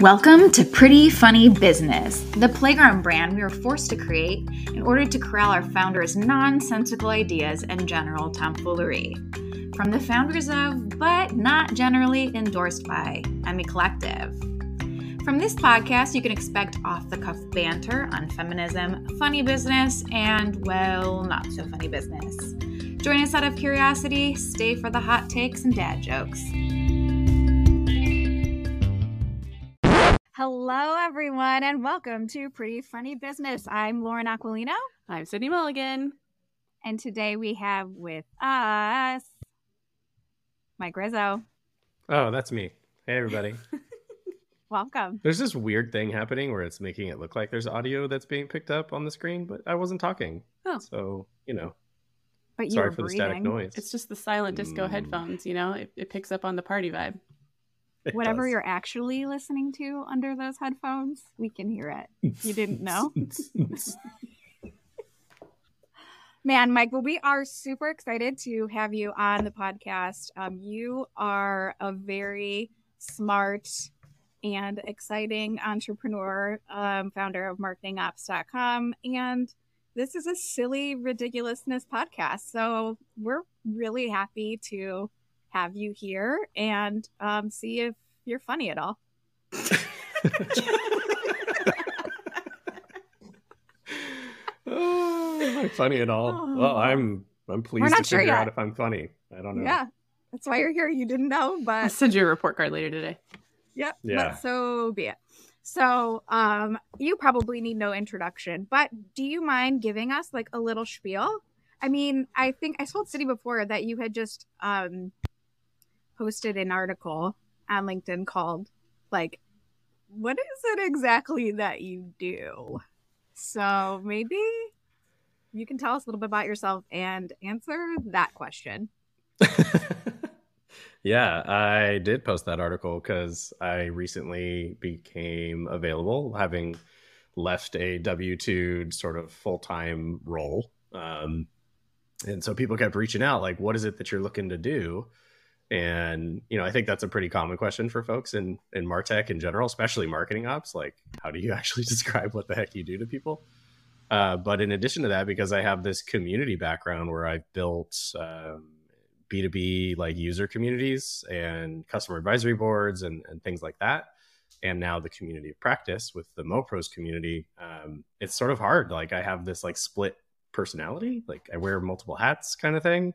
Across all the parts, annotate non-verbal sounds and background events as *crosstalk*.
Welcome to Pretty Funny Business, the playground brand we were forced to create in order to corral our founders' nonsensical ideas and general tomfoolery. From the founders of, but not generally endorsed by, Emmy Collective. From this podcast, you can expect off the cuff banter on feminism, funny business, and, well, not so funny business. Join us out of curiosity, stay for the hot takes and dad jokes. Hello, everyone, and welcome to Pretty Funny Business. I'm Lauren Aquilino. I'm Sydney Mulligan. And today we have with us Mike Rizzo. Oh, that's me. Hey, everybody. *laughs* welcome. There's this weird thing happening where it's making it look like there's audio that's being picked up on the screen, but I wasn't talking. Oh. So, you know. But sorry for breathing. the static noise. It's just the silent disco Mm. headphones, you know? It, it picks up on the party vibe. *laughs* It Whatever does. you're actually listening to under those headphones, we can hear it. You didn't know? *laughs* Man, Mike, well, we are super excited to have you on the podcast. Um, you are a very smart and exciting entrepreneur, um, founder of marketingops.com. And this is a silly ridiculousness podcast. So we're really happy to have you here and um, see if you're funny at all. oh, *laughs* am I funny at all? Oh. Well, I'm I'm pleased not to sure figure yet. out if I'm funny. I don't know. Yeah, that's why you're here. You didn't know, but I'll but send you a report card later today. Yep. Yeah. But so be it. So, um, you probably need no introduction, but do you mind giving us like a little spiel? I mean, I think I told Sydney before that you had just um posted an article on LinkedIn called like what is it exactly that you do? So maybe you can tell us a little bit about yourself and answer that question. *laughs* yeah, I did post that article because I recently became available, having left a W 2 sort of full time role. Um, and so people kept reaching out, like, what is it that you're looking to do? And, you know, I think that's a pretty common question for folks in, in Martech in general, especially marketing ops. Like, how do you *laughs* actually describe what the heck you do to people? Uh, but in addition to that, because I have this community background where I've built um, B2B like user communities and customer advisory boards and, and things like that, and now the community of practice with the MoPros community, um, it's sort of hard. Like I have this like split personality, like I wear multiple hats kind of thing.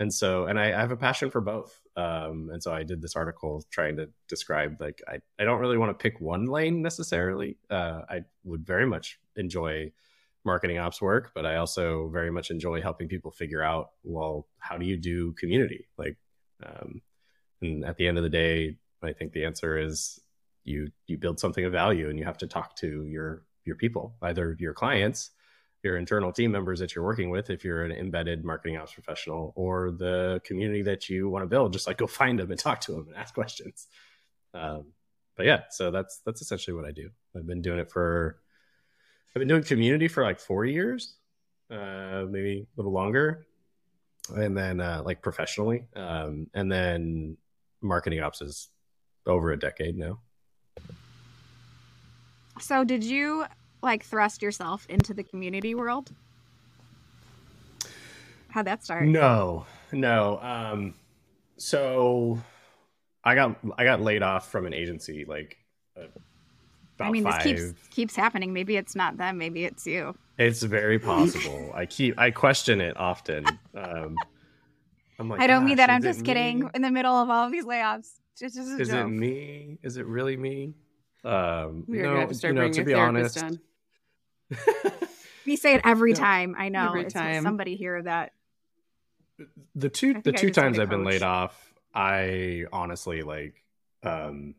And so, and I, I have a passion for both. Um, and so I did this article trying to describe like, I, I don't really want to pick one lane necessarily. Uh, I would very much enjoy marketing ops work, but I also very much enjoy helping people figure out, well, how do you do community? Like, um, and at the end of the day, I think the answer is you you build something of value, and you have to talk to your your people, either your clients, your internal team members that you're working with, if you're an embedded marketing ops professional, or the community that you want to build. Just like go find them and *laughs* talk to them and ask questions. Um, but yeah, so that's that's essentially what I do. I've been doing it for I've been doing community for like four years, uh, maybe a little longer, and then uh, like professionally, um, and then marketing ops is over a decade now. So, did you like thrust yourself into the community world? How'd that start? No, no. Um, so I got I got laid off from an agency like uh, about I mean, five. this keeps keeps happening. Maybe it's not them. Maybe it's you. It's very *laughs* possible. I keep I question it often. Um, I'm like, I don't mean that. I'm is it just kidding. me? In the middle of all of these layoffs, just, just Is joke. it me? Is it really me? Um, We are no, going to have to start you know, bringing to a be honest, on. We say it every *laughs* No. time. I know. Every time. somebody here that the two think the I two just had times a I've been laid off, I honestly like um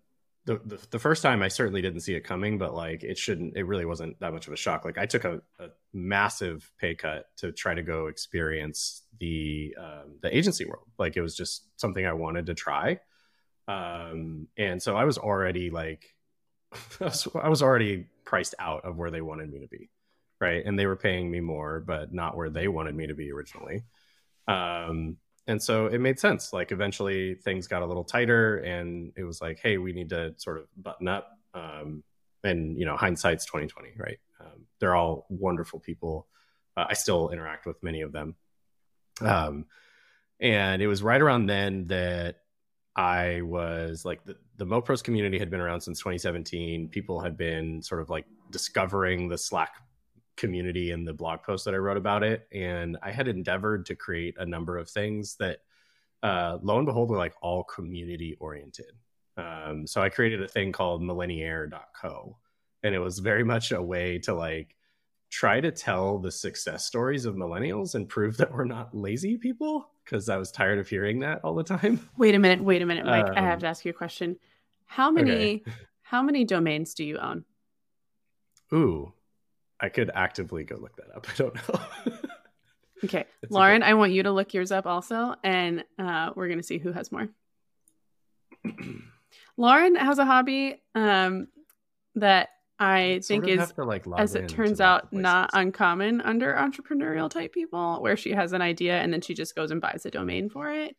the, the the first time I certainly didn't see it coming, but like it shouldn't it really wasn't that much of a shock. Like I took a, a massive pay cut to try to go experience the um the agency world. Like it was just something I wanted to try. Um and so I was already like *laughs* I was, I was already priced out of where they wanted me to be. Right. And they were paying me more, but not where they wanted me to be originally. Um, and so it made sense. Like eventually things got a little tighter and it was like, hey, we need to sort of button up Um, and you know, hindsight's twenty twenty, right? Um, they're all wonderful people. Uh, I still interact with many of them. Um, and it was right around then that I was like the, the MoPros community had been around since 2017. People had been sort of like discovering the Slack community and the blog post that I wrote about it. And I had endeavored to create a number of things that, uh, lo and behold, were like all community oriented. Um, so I created a thing called millenniaire.co. And it was very much a way to like try to tell the success stories of millennials and prove that we're not lazy people because I was tired of hearing that all the time. *laughs* Wait a minute, wait a minute, Mike. I have Um, to ask you a question. How many okay. *laughs* how many domains do you own? Ooh, I could actively go look that up. *laughs* I don't know. Okay. It's Lauren, okay. I want you to look yours up also, and uh, we're gonna see who has more. *clears throat* Lauren has a hobby um, that I Sort think is to, like, as it turns out, not uncommon under entrepreneurial type people, where she has an idea and then she just goes and buys a domain for it.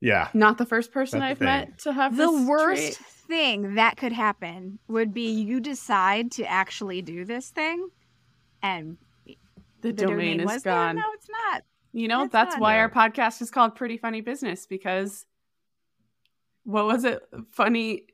yeah. Not the first person That's I've met to have the this worst trait. thing that could happen would be you decide to actually do this thing and The, the domain, is was there. gone. No, it's not. You know, That's that's why Yeah. our podcast is called Pretty Funny Business because what was it? Funny,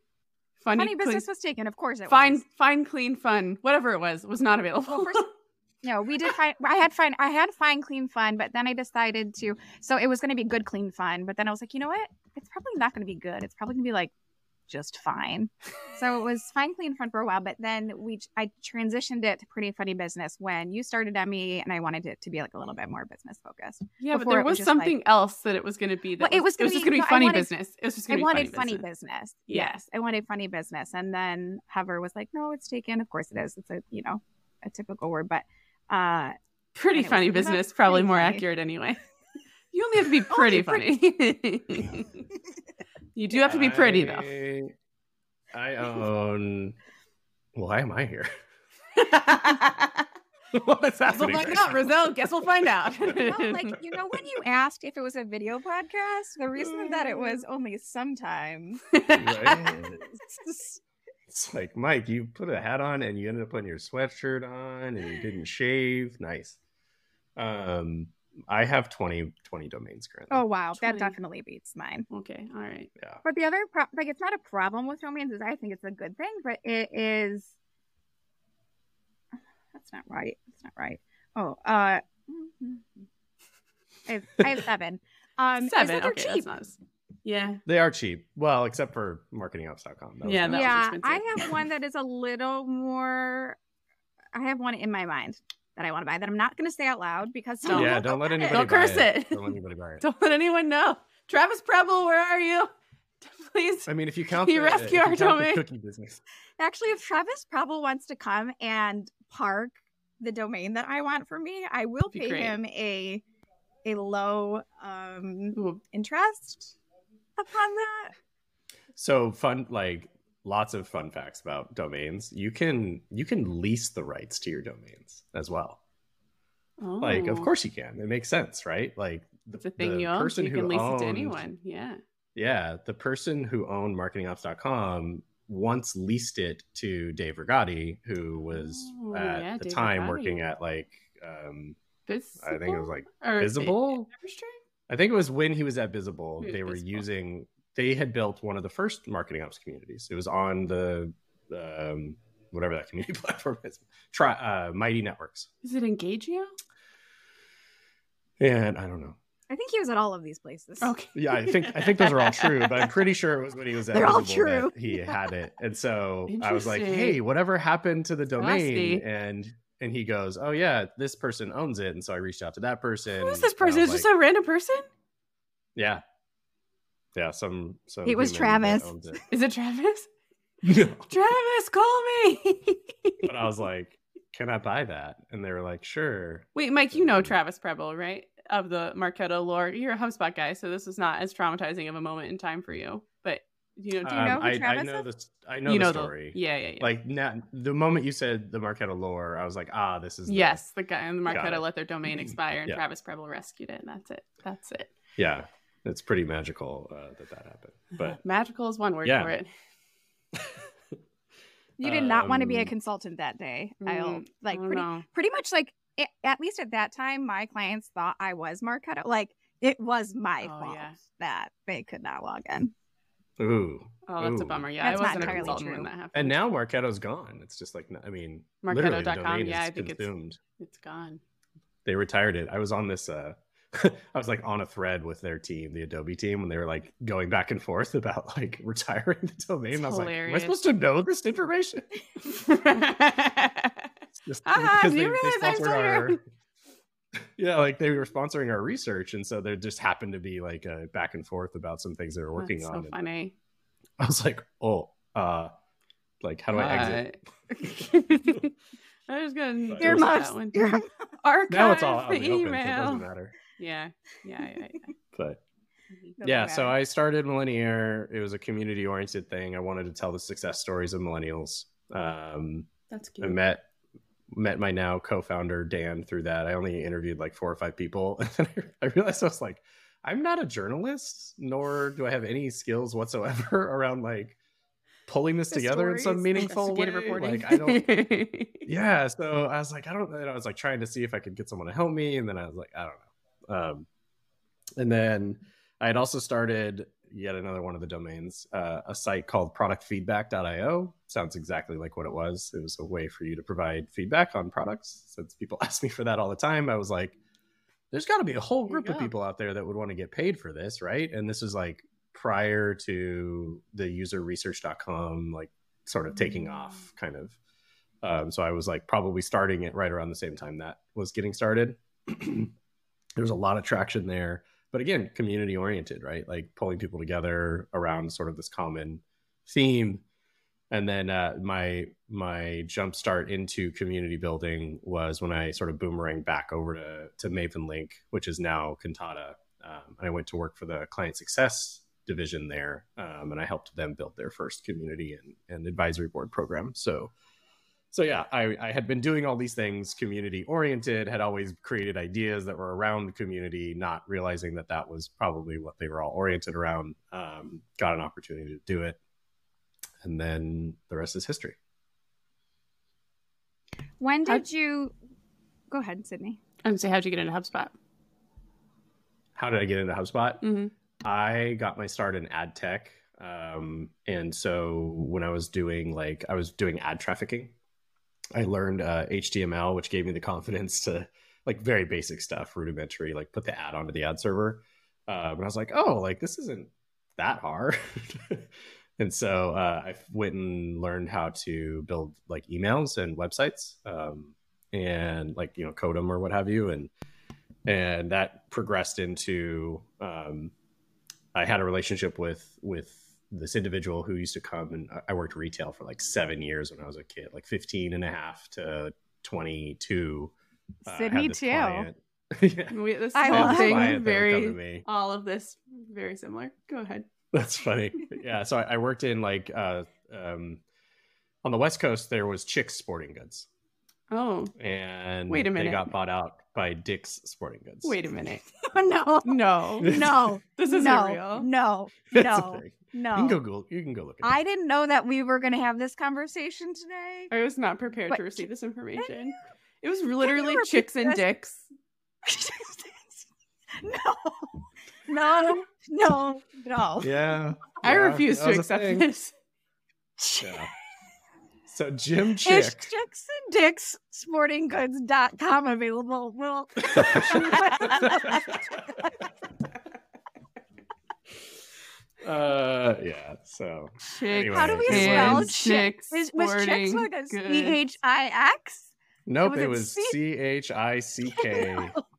funny, Funny clean- business was taken. Of course it fine, was. fine, clean, fun, whatever it was, was not available. Well, first- *laughs* No, we did fine. I had fine. I had fine, clean, fun, but then I decided to. So it was going to be good, clean, fun. But then I was like, you know what? It's probably not going to be good. It's probably going to be like just fine. *laughs* So it was fine, clean, fun for a while. But then we, I transitioned it to pretty funny business when you started Emmy, and I wanted it to be like a little bit more business focused. yeah, but there was was, something else that it was going to be. That Well, it was it was just going to no, be funny wanted- business. It was just going to be I wanted funny, funny business. business. Yeah. Yes, I wanted funny business, and then Hover was like, "No, it's taken." Of course, it is. It's a you know a typical word, but uh, Pretty it was funny business, probably more funny." accurate anyway. You only have to be *laughs* pretty funny. *laughs* you do have to be pretty though. I, I own. Why am I here? *laughs* *laughs* what is Guess we'll happening? find right out, now? Rizzo. Guess we'll find out. *laughs* well, like you know when you asked if it was a video podcast, the reason that it was only sometimes. Right? It's like Mike, you put a hat on and you ended up putting your sweatshirt on and you didn't shave. Nice. Um, I have 20, 20 domains currently. Oh wow, that definitely beats mine. okay, all right. yeah. But the other pro- like it's not a problem with domains. Is I think it's a good thing, but it is. That's not right. That's not right. Oh, uh, I have, I have seven. *laughs* Um, is that Seven. they're Okay, cheap. that's not. as- Yeah. They are cheap. Well, except for marketingops.com. That was Yeah, that was yeah, expensive. I have one that is a little more. I have one in my mind that I want to buy that I'm not going to say out loud because Don't. *laughs* yeah, don't let *laughs* anybody Don't curse it. Don't let anybody buy it. *laughs* Don't let anyone know. Travis Prebble, where are you? Please. I mean, if you count the, rescue our domain. cookie business, Actually, if Travis Prebble wants to come and park the domain that I want for me, I will pay great. him a a low um Ooh, interest upon that. so fun like lots of fun facts about domains. You can you can lease the rights to your domains as well. Like, of oh, course you can. It makes sense, right? Like the, thing the you own. Person you who can lease it to anyone. Yeah. Yeah, the person who owned marketingops.com once leased it to Dave Rigotti, who was Oh, at yeah, the Dave time Rigotti. working at like um Bizible? I think it was like Or- Bizible. I think it was when he was at Bizible. Maybe They were Bizible. using. They had built one of the first marketing ops communities. It was on the um, whatever that community *laughs* platform is. Try uh, Mighty Networks, Is it Engagio? and I don't know. I think he was at all of these places. Okay. *laughs* Yeah, I think I think those are all true, but I'm pretty sure it was when he was at They're all Bizible that true. he had it, and so I was like, "Hey, whatever happened to the domain?" Frosty. And and he goes, "Oh yeah, this person owns it," and so I reached out to that person. Who is this person? was Is this like, a random person? yeah, yeah, some some. It was Travis. owns it. Is it Travis? No. *laughs* Travis, call me. *laughs* but I was like, "Can I buy that?" And they were like, "Sure." Wait, Mike, you know Travis Prebble, right? Of the Marketo lore. You're a HubSpot guy, so this is not as traumatizing of a moment in time for you. But you know, do you know Um, who I, I Travis know is? this. I know you the know story. The, yeah, yeah, yeah. Like now, the moment you said the Marketo lore, I was like, "Ah, this is yes, the guy in the Marketo let their domain *laughs* expire, and Yeah. Travis Prebble rescued it, and that's it. That's it. yeah." It's pretty magical uh, that that happened. But *sighs* magical is one word Yeah. for it. You did not want to be a Um, consultant that day. I'll Mm, like I don't pretty know. pretty much like a- at least at that time, my clients thought I was Marketo. Like it was my Oh, fault yeah. that they could not log in. Ooh. Oh, that's a bummer. Yeah, That's I wasn't a entirely consultant true. when that happened. And now Marketo's gone. It's just like I mean, literally Marketo.com, yeah, is I think it's- consumed. it's gone. They retired it. I was on this. uh *laughs* I was like on a thread with their team, the Adobe team, when they were like going back and forth *laughs* about like retiring the domain. It's I was like, "Am I supposed to know this information?" It's *laughs* just Ah, because do you they- they realize I'm sponsored our- yeah, like they were sponsoring our research, and so there just happened to be like a back and forth about some things they were working That's on. So funny. I was like, "Oh, uh, like how do I exit?" exit? I was gonna But Your it was- mom's that one. Archive Now it's all out the in the open, so it email. doesn't matter. Yeah, yeah, yeah. yeah. *laughs* But yeah, so. I started Millenniaire. It was a community oriented thing. I wanted to tell the success stories of millennials. Um, That's I met met my now co-founder Dan through that. I only interviewed like four or five people, *laughs* and then I realized I was like, I'm not a journalist, nor do I have any skills whatsoever *laughs* around like pulling this The together in some meaningful way. Reporting. Like I don't. yeah, so I was like, I don't. And I was like trying to see if I could get someone to help me, and then I was like, I don't know. Um, and then I had also started yet another one of the domains, uh, a site called productfeedback.io. Sounds exactly like what it was. It was a way for you to provide feedback on products. Since people *laughs* ask me for that all the time, I was like, there's got to be a whole group of people out there that would want to get paid for this, right? And this was like prior to the userresearch.com like sort of taking off kind of um, so i was like probably starting it right around the same time that was getting started *clears throat* there's a lot of traction there but again community oriented right like pulling people together around sort of this common theme and then uh, my my jump start into community building was when I sort of boomerang back over to to Mavenlink, which is now Kantata. Um, and I went to work for the client success division there, um, and I helped them build their first community and, and advisory board program. So, so yeah, I, I had been doing all these things community oriented, had always created ideas that were around the community, not realizing that that was probably what they were all oriented around. Um, got an opportunity to do it, and then the rest is history. When How- did you go ahead, Sydney? And say, how'd you get into HubSpot? How did I get into HubSpot? hmm I got my start in ad tech. Um, and so when I was doing like, I was doing ad trafficking, I learned uh, HTML, which gave me the confidence to like very basic stuff, rudimentary, like put the ad onto the ad server. And I was like, oh, like this isn't that hard. *laughs* and so uh, I went and learned how to build like emails and websites um, and like, you know, code them or what have you. And, and that progressed into, um, I had a relationship with with this individual who used to come and I- I worked retail for like seven years when I was a kid, like 15 and a half to 22. Uh, Sydney this too. client- *laughs* yeah. We, this I love- This thing, client that would come to very, me. all of this, very similar. Go ahead. That's funny. Yeah. So I, I worked in like, uh, um, on the West Coast, there was Chick's Sporting Goods. Oh, And Wait a minute. they minute. got bought out by Dick's Sporting Goods. wait a minute. *laughs* *laughs* no, No, no, *laughs* this isn't no, real. no, It's a no. You can no. go Google. You can go look at it. I didn't know that we were going to have this conversation today. I was not prepared But- to receive this information. It was literally chicks and this? dicks. no, no, no, no. Yeah. I yeah, refuse to accept this. Yeah. So Jim It's Chick. chicks and dicks sportinggoods.com available. Well, *laughs* *laughs* Uh, yeah. So Chicks Anyway, how do we it spell was- chicks? Is, was chicks Sporting like a Goods. C H I X? nope, Was it it was C- C H *laughs*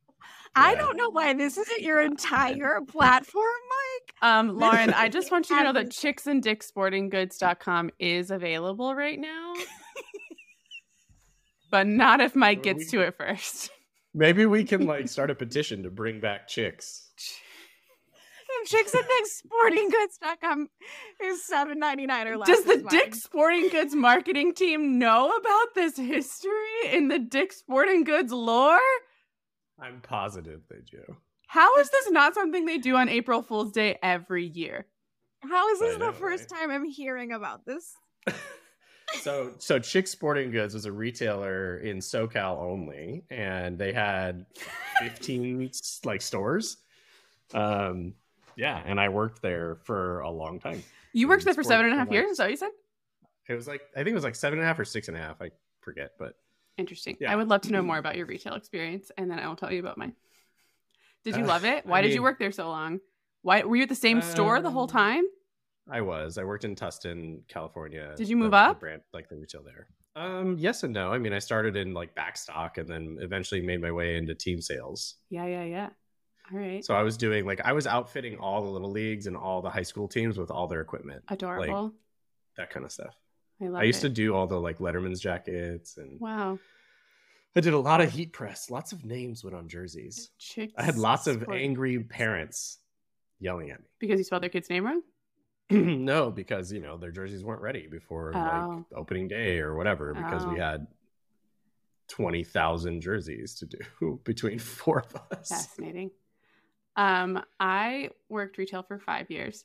I C K. I Yeah. don't know why this isn't your entire platform, Mike. Um, Lauren, I just want you to know that Happens. chicksanddicksportinggoods.com is available right now. but not if Mike gets to it first. *laughs* Maybe we can like *laughs* start a petition to bring back chicks. *laughs* Chicks and Dicks sportinggoods.com is seven ninety nine or less. Does the. Dick Sporting Goods marketing team know about this history in the Dick Sporting Goods lore? I'm positive they do. How is this not something they do on April Fool's Day every year? How is this know, the first right? time I'm hearing about this? *laughs* so so Chick Sporting Goods was a retailer in SoCal only, and they had 15 *laughs* like stores. Um, yeah, and I worked there for a long time. You worked there for seven and a half years. that what you said? It was like I think it was like seven and a half or six and a half. I forget, but Interesting. Yeah. I would love to know more about your retail experience, and then I will tell you about mine. Did you Uh, love it? I Why did you work there so long? Why were you at the same store the whole Um, time? I was. I worked in Tustin, California. Did you move the up? brand, like the retail there. Um, yes and no. I mean, I started in like backstock and then eventually made my way into team sales. Yeah, yeah, yeah. All right. So I was doing like I was outfitting all the little leagues and all the high school teams with all their equipment, Adorable. that kind of stuff. I I used it. to do all the like Letterman's jackets and Wow. I did a lot of heat press. Lots of names went on jerseys. Chicks I had lots of sport- angry parents yelling at me. because you spelled their kid's name wrong. *clears throat* no, because you know their jerseys weren't ready before Oh. like opening day or whatever. Because we Oh. had twenty thousand jerseys to do *laughs* between four of us. Fascinating. Um, I worked retail for five years,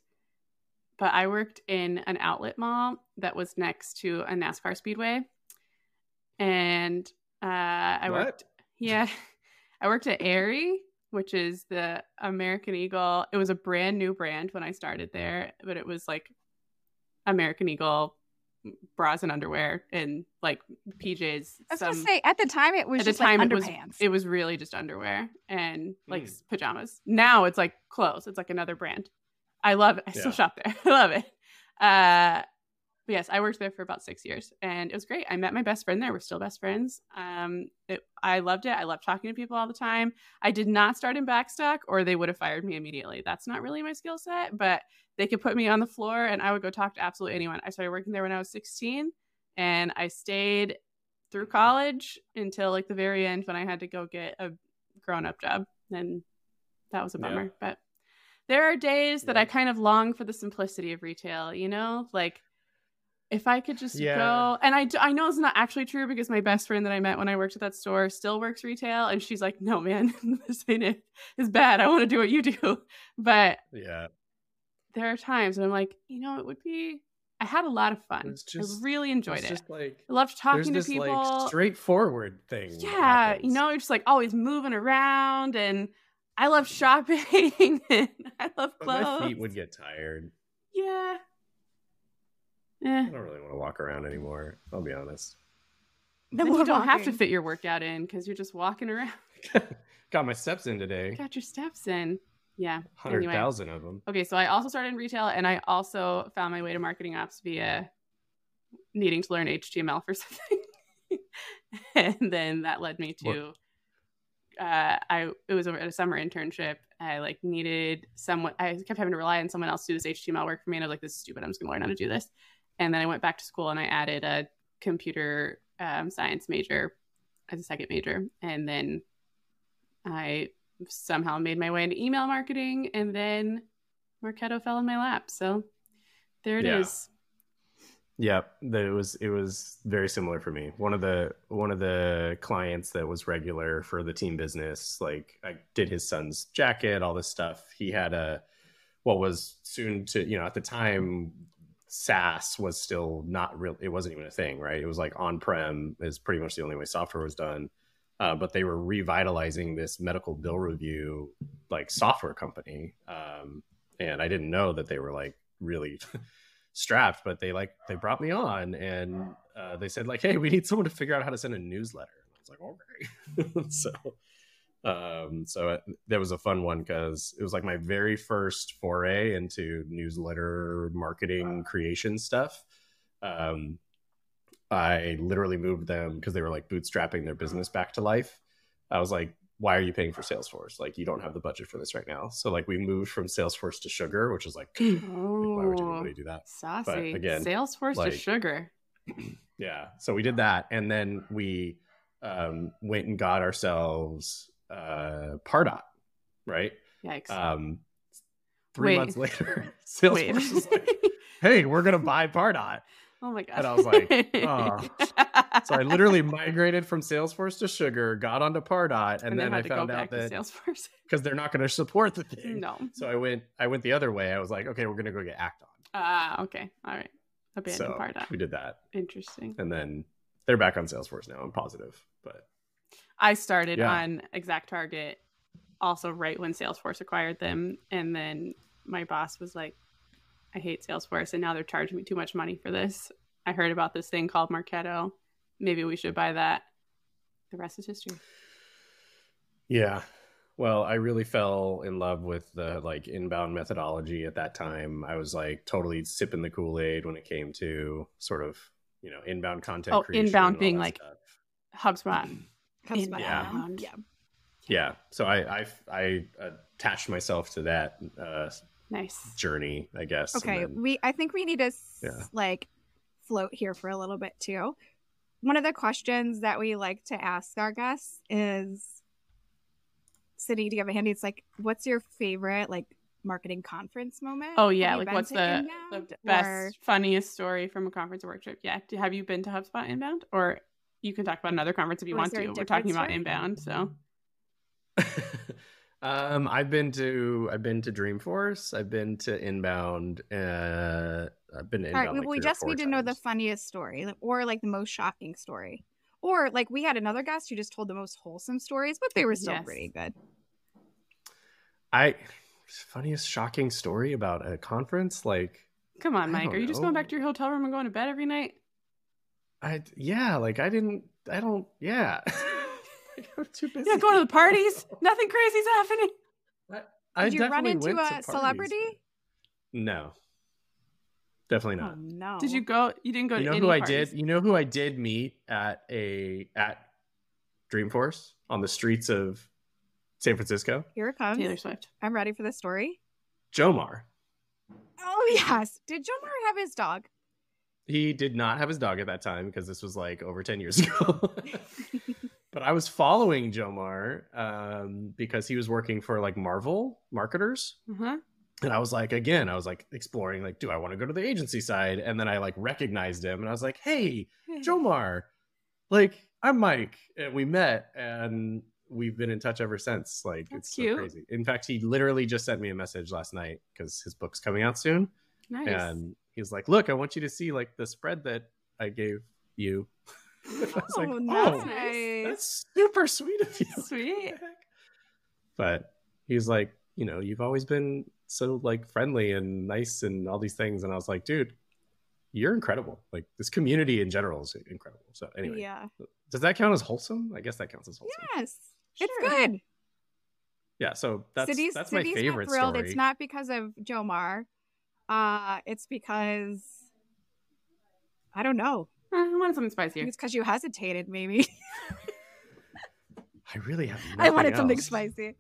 but I worked in an outlet mall that was next to a NASCAR speedway, and uh, I What? worked. Yeah, *laughs* I worked at Aerie, which is the American Eagle. It was a brand new brand when I started there, but it was like American Eagle bras and underwear and like PJs. I was some- gonna say at the time it was at the time like it was it was really just underwear and like Mm. pajamas. Now it's like clothes. It's like another brand. I love it. I still Yeah. shop there. *laughs* I love it. Uh, but yes, I worked there for about six years, and it was great. I met my best friend there. We're still best friends. Um, it, I loved it. I loved talking to people all the time. I did not start in backstock, or they would have fired me immediately. That's not really my skill set, but they could put me on the floor, and I would go talk to absolutely anyone. I started working there when I was 16, and I stayed through college until like the very end when I had to go get a grown up job. And that was a Yeah. bummer. But there are days that Yeah. I kind of long for the simplicity of retail, you know? Like if I could just Yeah. go, and I I know it's not actually true because my best friend that I met when I worked at that store still works retail. And she's like, no, man, *laughs* this ain't it. It's bad. I want to do what you do. *laughs* But Yeah, there are times when I'm like, you know, it would be, I had a lot of fun. It's just- I really enjoyed it. just like I loved talking to people. like straightforward thing. yeah, you know, you're just like always moving around, and I love shopping, *laughs* and I love But clothes. my feet would get tired. Yeah. Eh. I don't really want to walk around anymore. I'll be honest. Then more you don't have to fit your workout in because you're just walking around. *laughs* Got my steps in today. Got your steps in. Yeah. 100,000 Anyway. of them. Okay, so I also started in retail, and I also found my way to marketing ops via needing to learn HTML for something, *laughs* and then that led me to. Uh, I it was a summer internship. I like needed someone. I kept having to rely on someone else to do this HTML work for me, and I was like, "This is stupid. I'm just gonna learn how to do this." And then I went back to school and I added a computer um, science major as a second major, and then I somehow made my way into email marketing, and then Marketo fell in my lap. So there it is. Yeah. It was it was very similar for me. One of the one of the clients that was regular for the team business, like I did his son's jacket, all this stuff. He had a what was soon to you know at the time SaaS was still not real. It wasn't even a thing, right? It was like on prem is pretty much the only way software was done. Uh, but they were revitalizing this medical bill review like software company, um, and I didn't know that they were like really *laughs* strapped, but they like they brought me on and uh, they said like, "Hey, we need someone to figure out how to send a newsletter." I was like, "Okay." *laughs* so, um, so it, that was a fun one because it was like my very first foray into newsletter marketing creation stuff. Um, I literally moved them because they were like bootstrapping their business back to life. I was like, why are you paying for Salesforce? Like, you don't have the budget for this right now. So, like, we moved from Salesforce to Sugar, which is like, why would Oh, anybody do that? saucy. again, Salesforce like- to sugar. *clears throat* Yeah. So we did that, and then we um, went and got ourselves uh, Pardot, right? Yikes. Um, three Wait. months later. *laughs* Salesforce was like, *laughs* "Hey, we're gonna buy Pardot." Oh my god. and I was like, oh. *laughs* So I literally migrated from Salesforce to Sugar, got onto Pardot, and, then, I had to go found out that Salesforce. *laughs* because they're not going to support the thing. no. So I went, I went the other way. I was like, okay, we're going to go get Act-On. Ah, okay. All right. Abandoned so Pardot. we did that, Interesting. and then they're back on Salesforce now. I'm positive, but I started Yeah. on ExactTarget also right when Salesforce acquired them. And then my boss was like, I hate Salesforce and now they're charging me too much money for this. I heard about this thing called Marketo. Maybe we should buy that. The rest is history. Yeah. Well, I really fell in love with the like inbound methodology at that time. I was like totally sipping the Kool-Aid when it came to sort of, you know, inbound content Oh, creation inbound being like- stuff. HubSpot. *clears throat* HubSpot. Yeah. Yeah. Yeah. So I I I attached myself to that uh Nice. journey, I guess. Okay, then- we I think we need to Yeah. like float here for a little bit too. One of the questions that we like to ask our guests is Sydney, do you have a handy? It's like, what's your favorite like marketing conference moment? Oh yeah, like what's the, the best, or- funniest story from a conference or work trip? Yeah, Do- have you been to HubSpot Inbound, or you can talk about another conference if you Or want to? We're different talking about? Inbound, so *laughs* um, I've been to I've been to Dreamforce. I've been to Inbound. Uh, I've been to All Inbound. right, we, like we just four need to know the funniest story, or like the most shocking story, or like we had another guest who just told the most wholesome stories, but they were still Yes. pretty good. I funniest shocking story about a conference like come on, Mike. don't Are you just going back to your hotel room and going to bed every night? I yeah like I didn't I don't yeah *laughs* *laughs* I'm too busy. You're going to the parties. Nothing crazy's happening. I, I Did you run into a parties, celebrity? but- No, definitely Oh not. no! Did you go? You didn't go you to know any who I did? You know who I did meet at a at Dreamforce on the streets of San Francisco? Here it comes. Taylor Swift. I'm ready for the story. Jomar. Oh yes. Did Jomar have his dog? He did not have his dog at that time because this was like over 10 years *laughs* ago. *laughs* but I was following Jomar um, because he was working for like Marvel marketers. Uh-huh. And I was like, again, I was like exploring, like, do I want to go to the agency side? And then I like recognized him and I was like, hey, Jomar, like, I'm Mike. And we met and we've been in touch ever since. Like, That's it's so cute. crazy. In fact, he literally just sent me a message last night because his book's coming out soon. Nice. And he's like, look, I want you to see like the spread that I gave you. *laughs* I was like, oh, oh, nice. That's super sweet of you. *laughs* Sweet. But he's like, you know, you've always been so like friendly and nice and all these things. And I was like, dude, you're incredible. Like this community in general is incredible. So anyway, Yeah. does that count as wholesome? I guess that counts as wholesome. Yes. Sure. It's good. Yeah. So that's Sydney's, that's my Sydney's favorite thrilled. story. It's not because of Jomar. Uh, it's because I don't know. I wanted something spicier. It's because you hesitated, maybe. *laughs* I really have. *laughs* I wanted nothing something spicy.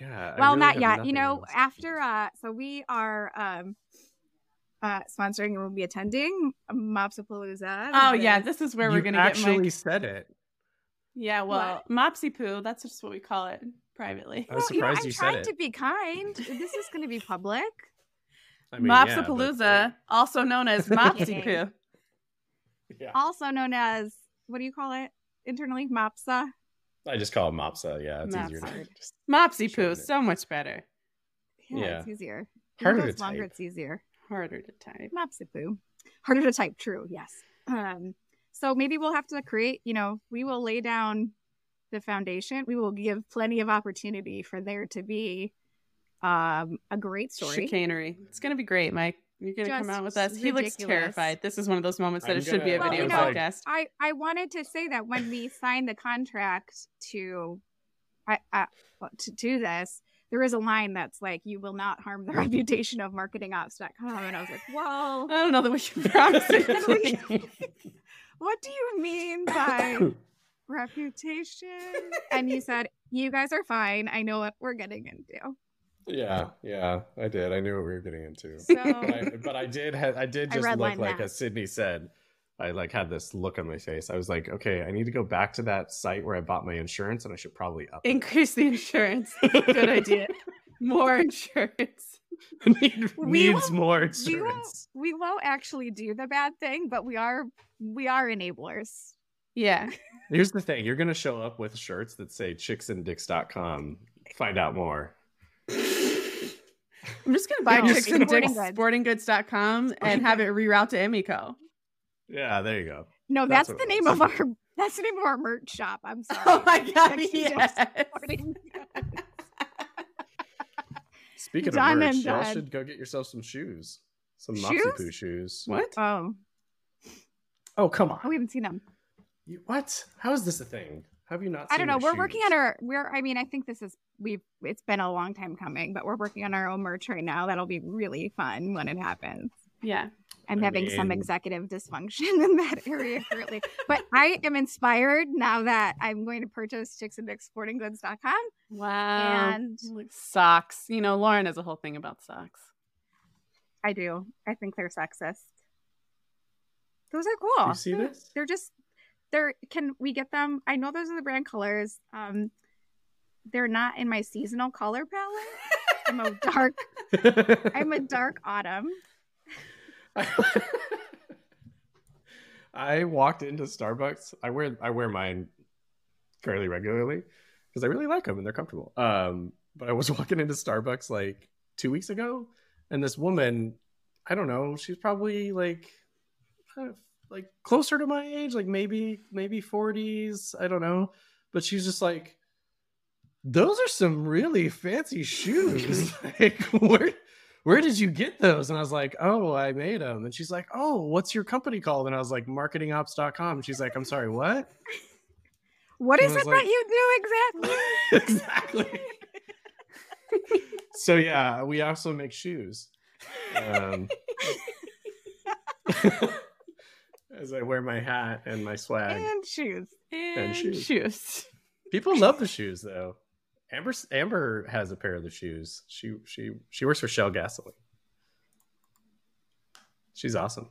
Yeah. Well really not yet you know else. after uh so we are um uh sponsoring and we'll be attending MOps-Apalooza Oh yeah, this is where we're gonna actually get Mike. said it. Yeah, well, mopsy poo. That's just what we call it privately. I was well, you know, surprised i'm you trying to be kind this is going to be *laughs* public I mean, yeah, but- MOps-Apalooza, also known as *laughs* mopsy poo. Yeah. also known as what do you call it internally mopsa I just call it Mopsa. Yeah, it's easier. To Mopsa. just Mopsy poo, it. so much better. yeah, Yeah. it's easier Harder Harder to longer type. it's easier Harder to type. mopsapoo harder to type true yes um so maybe we'll have to create you know we will lay down the foundation we will give plenty of opportunity for there to be um a great story Chicanery. It's gonna be great, Mike. You're gonna come out with us. He looks terrified. This is one of those moments that I'm it should be a gonna- video Well, you know, podcast. I I wanted to say that when we signed the contract to, I, I to do this, there is a line that's like, "You will not harm the *laughs* reputation of marketingops.com," and I was like, "Well, I don't know that we can *laughs* promise anything. *laughs* what do you mean by reputation?" And you said, "You guys are fine. I know what we're getting into." Yeah, yeah, I did. I knew what we were getting into. So but, I, but I did. Ha- I did I just look like that. as Sydney said. I like had this look on my face. I was like, okay, I need to go back to that site where I bought my insurance, and I should probably up. Increase the insurance. Good idea. More insurance. *laughs* Need, We needs more we won't insurance. we won't actually do the bad thing, but we are we are enablers. Yeah. Here's the thing: you're gonna show up with shirts that say chicksanddicks.com. Find out more. I'm just gonna buy No, chicks and sporting dicks goods. sportinggoods.com *laughs* and have it reroute to Emiko. Yeah, there you go. No, That's that's, the name of our that's the name of our merch shop. I'm *laughs* sorry. Oh my god, Chicks yes. Dicks Sporting Goods. *laughs* Speaking Done of merch, y'all should go get yourself some shoes. Some Shoes? Moxie Poo shoes. What? Oh, Oh, come on. oh, we haven't seen them. You, what? How is this a thing? How have you not I don't know. We're working on our. We're. I mean, I think this is. We've. It's been a long time coming, but we're working on our own merch right now. That'll be really fun when it happens. Yeah. I'm I having some executive dysfunction *laughs* in that area currently, but I am inspired now that I'm going to purchase chicks chicksanddickssportinggoods.com Wow. and Like socks. You know, Lauren has a whole thing about socks. I do. I think they're sexist. Those are cool. You see this? They're just they're can we get them? I know those are the brand colors. Um they're not in my seasonal color palette. I'm a dark *laughs* I'm a dark autumn. I walked into Starbucks. I wear I wear mine fairly regularly because I really like them and they're comfortable. Um, but I was *laughs* walking into Starbucks like two weeks ago, and this woman, I don't know, she's probably like like closer to my age, like maybe maybe forties. I don't know, but she's just like, those are some really fancy shoes. *laughs* *laughs* like where where did you get those? And I was like, oh, I made them. And she's like, oh, what's your company called? And I was like, marketingops.com. And she's like, I'm sorry, what? What is it like- that you do exactly? *laughs* exactly. so yeah, we also make shoes. Um, as I wear my hat and my swag. and shoes. And, shoes. shoes. People love the shoes though. Amber Amber has a pair of the shoes. She she she works for Shell Gasoline. She's awesome.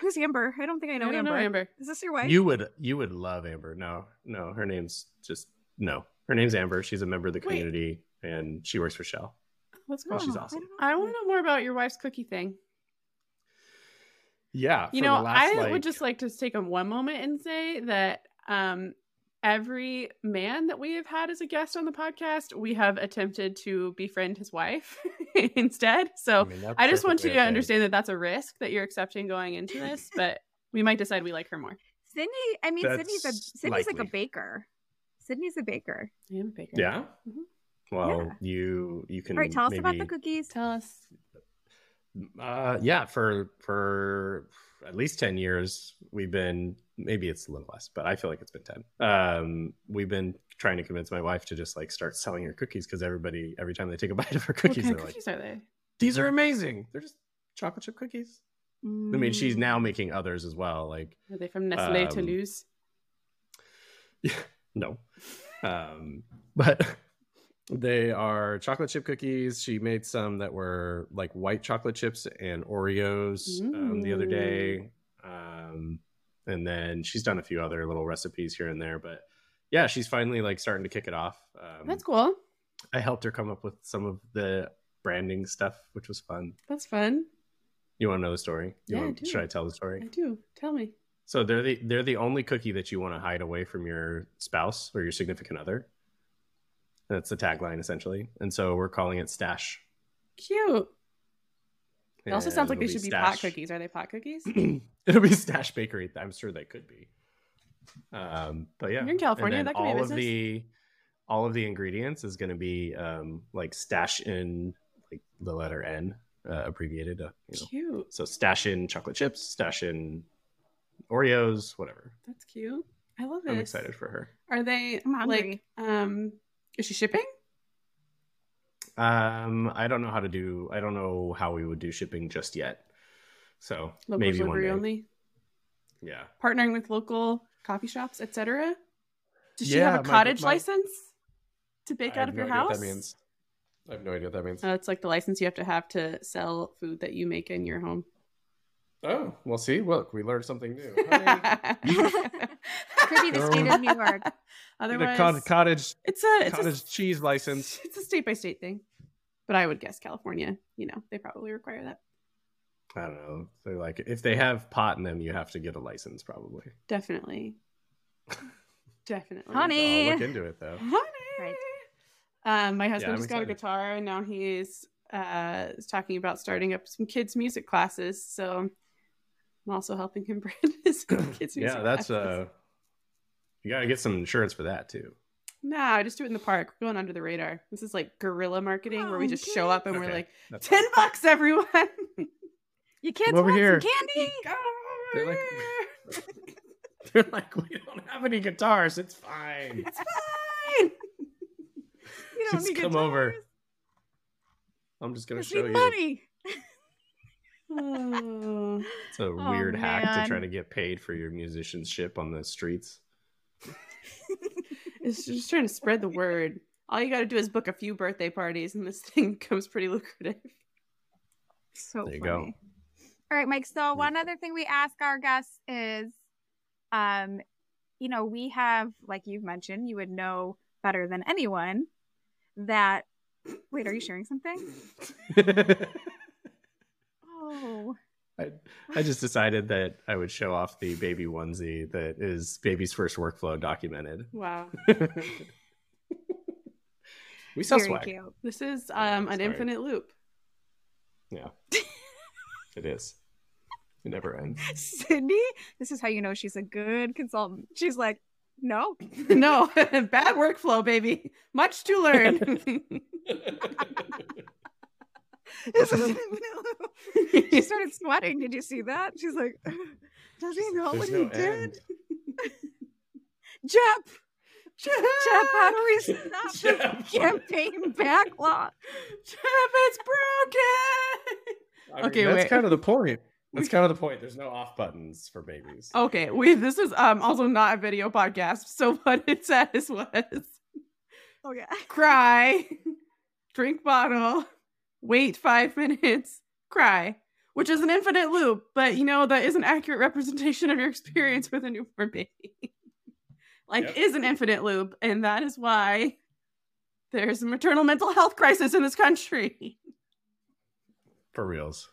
Who's Amber? I don't think I know I don't Amber. know Amber. Is this your wife? You would you would love Amber. No, no, her name's just no. Her name's Amber. She's a member of the Wait. community and she works for Shell. Let's Oh, go. she's awesome. don't. I want to know more about your wife's cookie thing. Yeah. You know, last, I like- would just like to take a one moment and say that um, every man that we have had as a guest on the podcast, we have attempted to befriend his wife *laughs* instead. So mean, I just want you to understand that that's a risk that you're accepting going into this, but we might decide we like her more. Sydney, I mean, Sydney's a That's Sydney's like a baker. Sydney's a baker. I am a baker. Yeah. Mhm. Well, Yeah. you you can All right, tell us about the cookies. Tell us. Uh, yeah, for for at least ten years, we've been maybe it's a little less, but I feel like it's been ten. Um, we've been trying to convince my wife to just like start selling her cookies because everybody every time they take a *laughs* bite of her cookies, What cookies, kind of they're like, cookies are they? "These are amazing! They're just chocolate chip cookies." I mean, she's Mm. now making others as well. Like, Are they from Nestle Um, Toll House? *laughs* no, um, *laughs* but they are chocolate chip cookies. She made some that were like white chocolate chips and Oreos um, the other day, um, and then she's done a few other little recipes here and there. But yeah, she's finally like starting to kick it off. Um, That's cool. I helped her come up with some of the branding stuff, which was fun. That's fun. You want to know the story? You Yeah, I do. should I tell the story? I do. Tell me. So they're the they're the only cookie that you want to hide away from your spouse or your significant other. That's the tagline essentially. And so we're calling it stash. Cute. It also sounds like they should be pot cookies. Are they pot cookies? *clears throat* it'll be stash bakery. I'm sure they could be. Um, but yeah, You're in California, And then that could be a all of the all of the ingredients is going to be um, like stash in like the letter N uh, abbreviated. Uh, you know. Cute. So stash in chocolate chips, stash in Oreos, whatever. That's cute. I love it. I'm excited for her. Are they I'm like um is she shipping? Um, I don't know how to do. I don't know how we would do shipping just yet. So Local maybe one delivery day. only. Yeah. Partnering with local coffee shops, etc. Does she Yeah, have a my- cottage my- license to bake I out of no your idea what house? that means. I have no idea what that means. Uh, it's like the license you have to have to sell food that you make in your home. Oh, well, see, look, we learned something new. Honey, *laughs* Could be the state of New York. *laughs* get a Otherwise, cot- cottage it's a it's cottage a, cheese license. *laughs* It's a state by state thing, but I would guess California. You know, they probably require that. I don't know. They're like, if they have pot in them, you have to get a license, probably. Definitely, definitely, Honey. I'll look into it though. honey. Right. Um, my husband I'm just got a guitar, and now he's uh, talking about starting up some kids' music classes. So I'm also helping him *laughs* brand his *clears throat* kids' music yeah, that's classes. uh, you got to get some insurance for that too. No, I just do it in the park. We're going under the radar. This is like guerrilla marketing where we just show up and we're like, that's 10 bucks, everyone. *laughs* You kids Come over want here. some candy? *laughs* They're like, they're like, we don't have any guitars. It's fine. it's fine. You don't Just need come over. I'm just gonna Just show you. money. Oh. It's a Oh, weird hack to try to get paid for your musicianship on the streets. *laughs* It's just trying to spread the word. All you got to do is book a few birthday parties, and this *laughs* thing becomes pretty lucrative. So There you funny. go. All right, Mike. So one other thing we ask our guests is, um, you know, we have, like you've mentioned, you would know better than anyone that. Wait, are you sharing something? *laughs* Oh, I, I just decided that I would show off the baby onesie that is baby's first workflow documented. Wow. *laughs* we sell very swag. cute. This is um, an Sorry. infinite loop. Yeah, it is. It never ends. *laughs* Sydney, this is how you know she's a good consultant. She's like, no, *laughs* no, bad workflow, baby. Much to learn. This is an infinite loop. *laughs* *laughs* *laughs* she started sweating. Did you see that? She's like, does he know There's what no he did? end. Jep, Jep, how do we stop Jep. this campaign backlog? Jeff, it's broken. I mean, Okay, that's wait. kind of the point. That's kind of the point. There's no off buttons for babies. Okay, we this is um also not a video podcast, so what it says was Oh yeah. cry, drink bottle, wait five minutes, cry, which is an infinite loop, but you know that is an accurate representation of your experience with a newborn baby. *laughs* like Yep. is an infinite loop, and that is why there's a maternal mental health crisis in this country. For reals.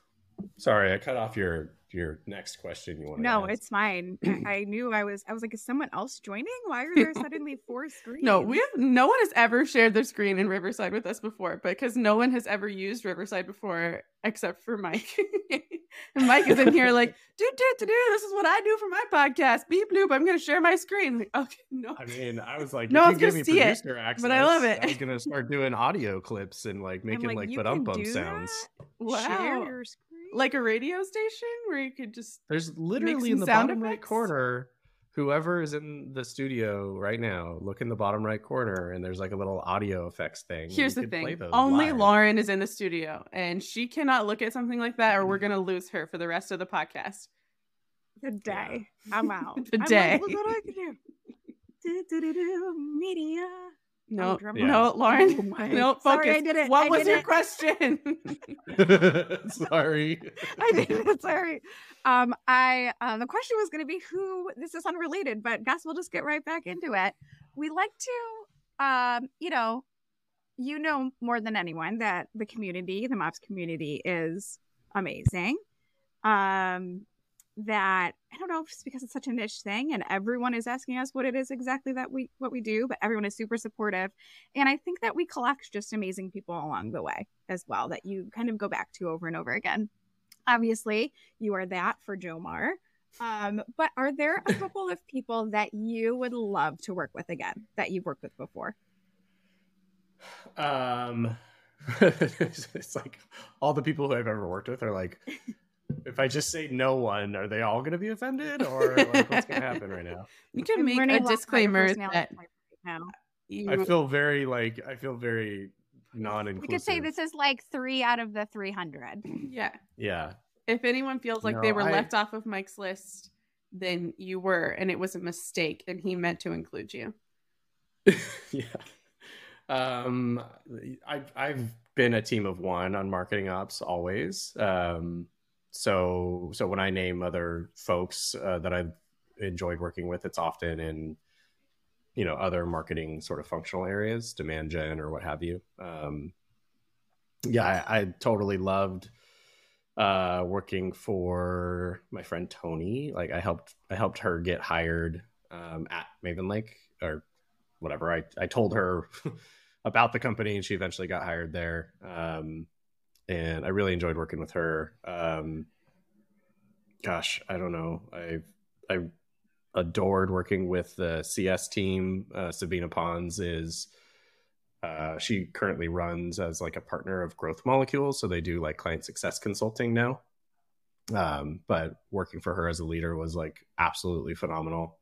Sorry, I cut off your your next question. You want to? No, it's fine. I- I knew I was. I was like, is someone else joining? Why are there *laughs* suddenly four screens? No, we have no one has ever shared their screen in Riverside with us before but because no one has ever used Riverside before except for Mike. *laughs* and Mike is in here like, *laughs* do do do do. This is what I do for my podcast. Beep bloop. I'm gonna share my screen. Like, okay, no. I mean, I was like, No if one's you gonna me see it, access, but I love it. I was gonna start doing audio clips and like making like, like, but um bum sounds. that? Share Wow. your screen. Like a radio station where you could just There's literally some in the sound bottom right corner. Whoever is in the studio right now, look in the bottom right corner, and there's like a little audio effects thing. Here's the thing. Only live. Lauren is in the studio and she cannot look at something like that or we're mm-hmm. gonna lose her for the rest of the podcast. the day. I'm out. *laughs* The I'm day. Like, Look what I can do. *laughs* Do, do, do, do, media. No, drum Yeah. no, Lauren. Oh *laughs* no, focus. Sorry, I did it. What I was did your it. question? *laughs* *laughs* Sorry. I did it. Sorry. Um, I um, the question was going to be who. This is unrelated, but guess we'll just get right back into it. We like to, um, you know, you know more than anyone that the community, the MOPS community, is amazing. Um, that I don't know if it's because it's such a niche thing, and everyone is asking us what it is exactly that we what we do, but everyone is super supportive, and I think that we collect just amazing people along the way as well that you kind of go back to over and over again obviously you are that for Jomar. Um, but are there a *laughs* couple of people that you would love to work with again that you've worked with before? Um, *laughs* it's like all the people who I've ever worked with are like, *laughs* if I just say no one, are they all going to be offended, or like, what's going *laughs* to happen right now? You can I'm make learning a lot about your disclaimer that right you, I feel very like I feel very non-inclusive. We could say this is like three out of the 300. yeah. Yeah, If anyone feels like they were I- left off of Mike's list, then you were, and it was a mistake, and he meant to include you. *laughs* yeah. Um, I've I've been a team of one on marketing ops always. Um, so so when I name other folks uh, that I've enjoyed working with, it's often in you know other marketing sort of functional areas, demand gen or what have you. Um, yeah, I, I totally loved uh working for my friend Tony. Like I helped I helped her get hired um at Mavenlink or whatever. I I told her *laughs* about the company and she eventually got hired there. Um and I really enjoyed working with her. Um, gosh, I don't know. I I adored working with the CS team. Uh, Sabina Pons is uh, she currently runs as like a partner of Growth Molecules, so they do like client success consulting now. Um, but working for her as a leader was like absolutely phenomenal.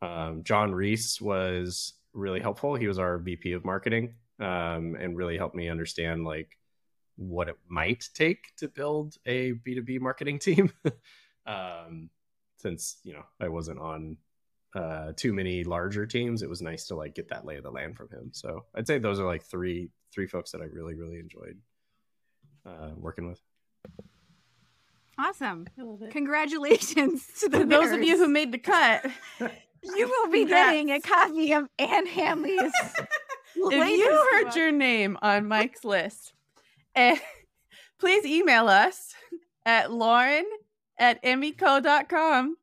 Um, John Reese was really helpful. He was our VP of marketing um, and really helped me understand like what it might take to build a B2B marketing team. *laughs* um, since, you know, I wasn't on uh, too many larger teams, it was nice to like get that lay of the land from him. So I'd say those are like three, three folks that I really, really enjoyed uh, working with. Awesome. Congratulations *laughs* to the those of you who made the cut. *laughs* you will be Congrats. getting a copy of Anne Handley's. if you heard your name on Mike's list, eh, *laughs* please email us *laughs* at lauren at emico.com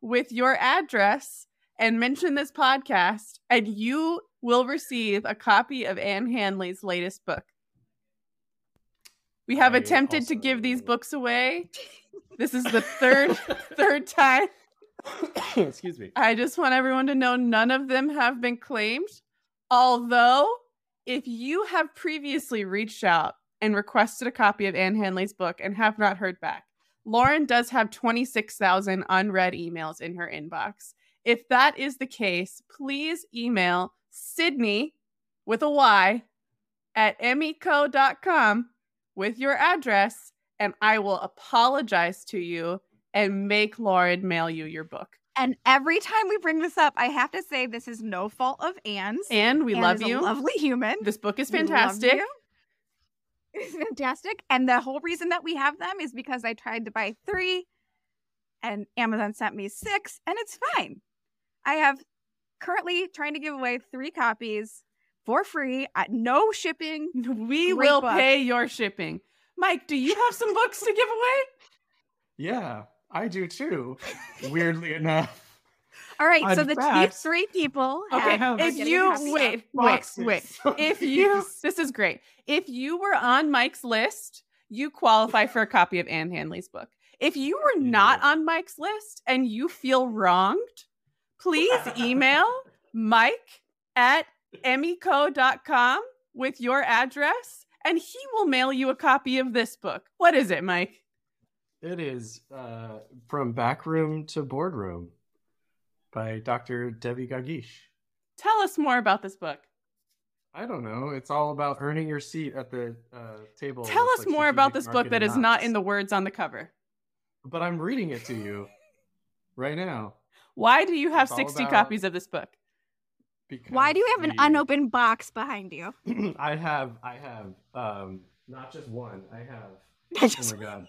with your address and mention this podcast, and you will receive a copy of Anne Handley's latest book. We have I attempted to give these books away. *laughs* This is the third third time. Excuse me. I just want everyone to know none of them have been claimed. Although, if you have previously reached out and requested a copy of Anne Handley's book and have not heard back, Lauren does have 26,000 unread emails in her inbox. If that is the case, please email Sydney with a Y at emico.com with your address, and I will apologize to you and make Lauren mail you your book. And every time we bring this up, I have to say this is no fault of Anne's. And we Anne love you. lovely human. This book is fantastic. You. It's fantastic. And the whole reason that we have them is because I tried to buy three and Amazon sent me six, and it's fine. I have currently trying to give away three copies for free at no shipping. *laughs* We Great will book. pay your shipping. Mike, do you have some books to give away? Yeah, I do too. Weirdly enough. All right, so the fact- three people Okay, have, if you a copy of- wait, wait, wait. *laughs* If you this is great. If you were on Mike's list, you qualify for a copy of Anne Handley's book. If you were not on Mike's list and you feel wronged, please email *laughs* Mike at emico.com with your address and he will mail you a copy of this book. What is it, Mike? It is uh, From Backroom to Boardroom by Dr. Debbie Qaqish. Tell us more about this book. I don't know. It's all about earning your seat at the uh, table. Tell us like, more about this book that is marketing is not in the words on the cover. But I'm reading it to you *laughs* right now. Why do you have It's 60 about- copies of this book? Why do you have an unopened box behind you? *clears throat* I have, I have, um, not just one. I have. *laughs* Oh my god,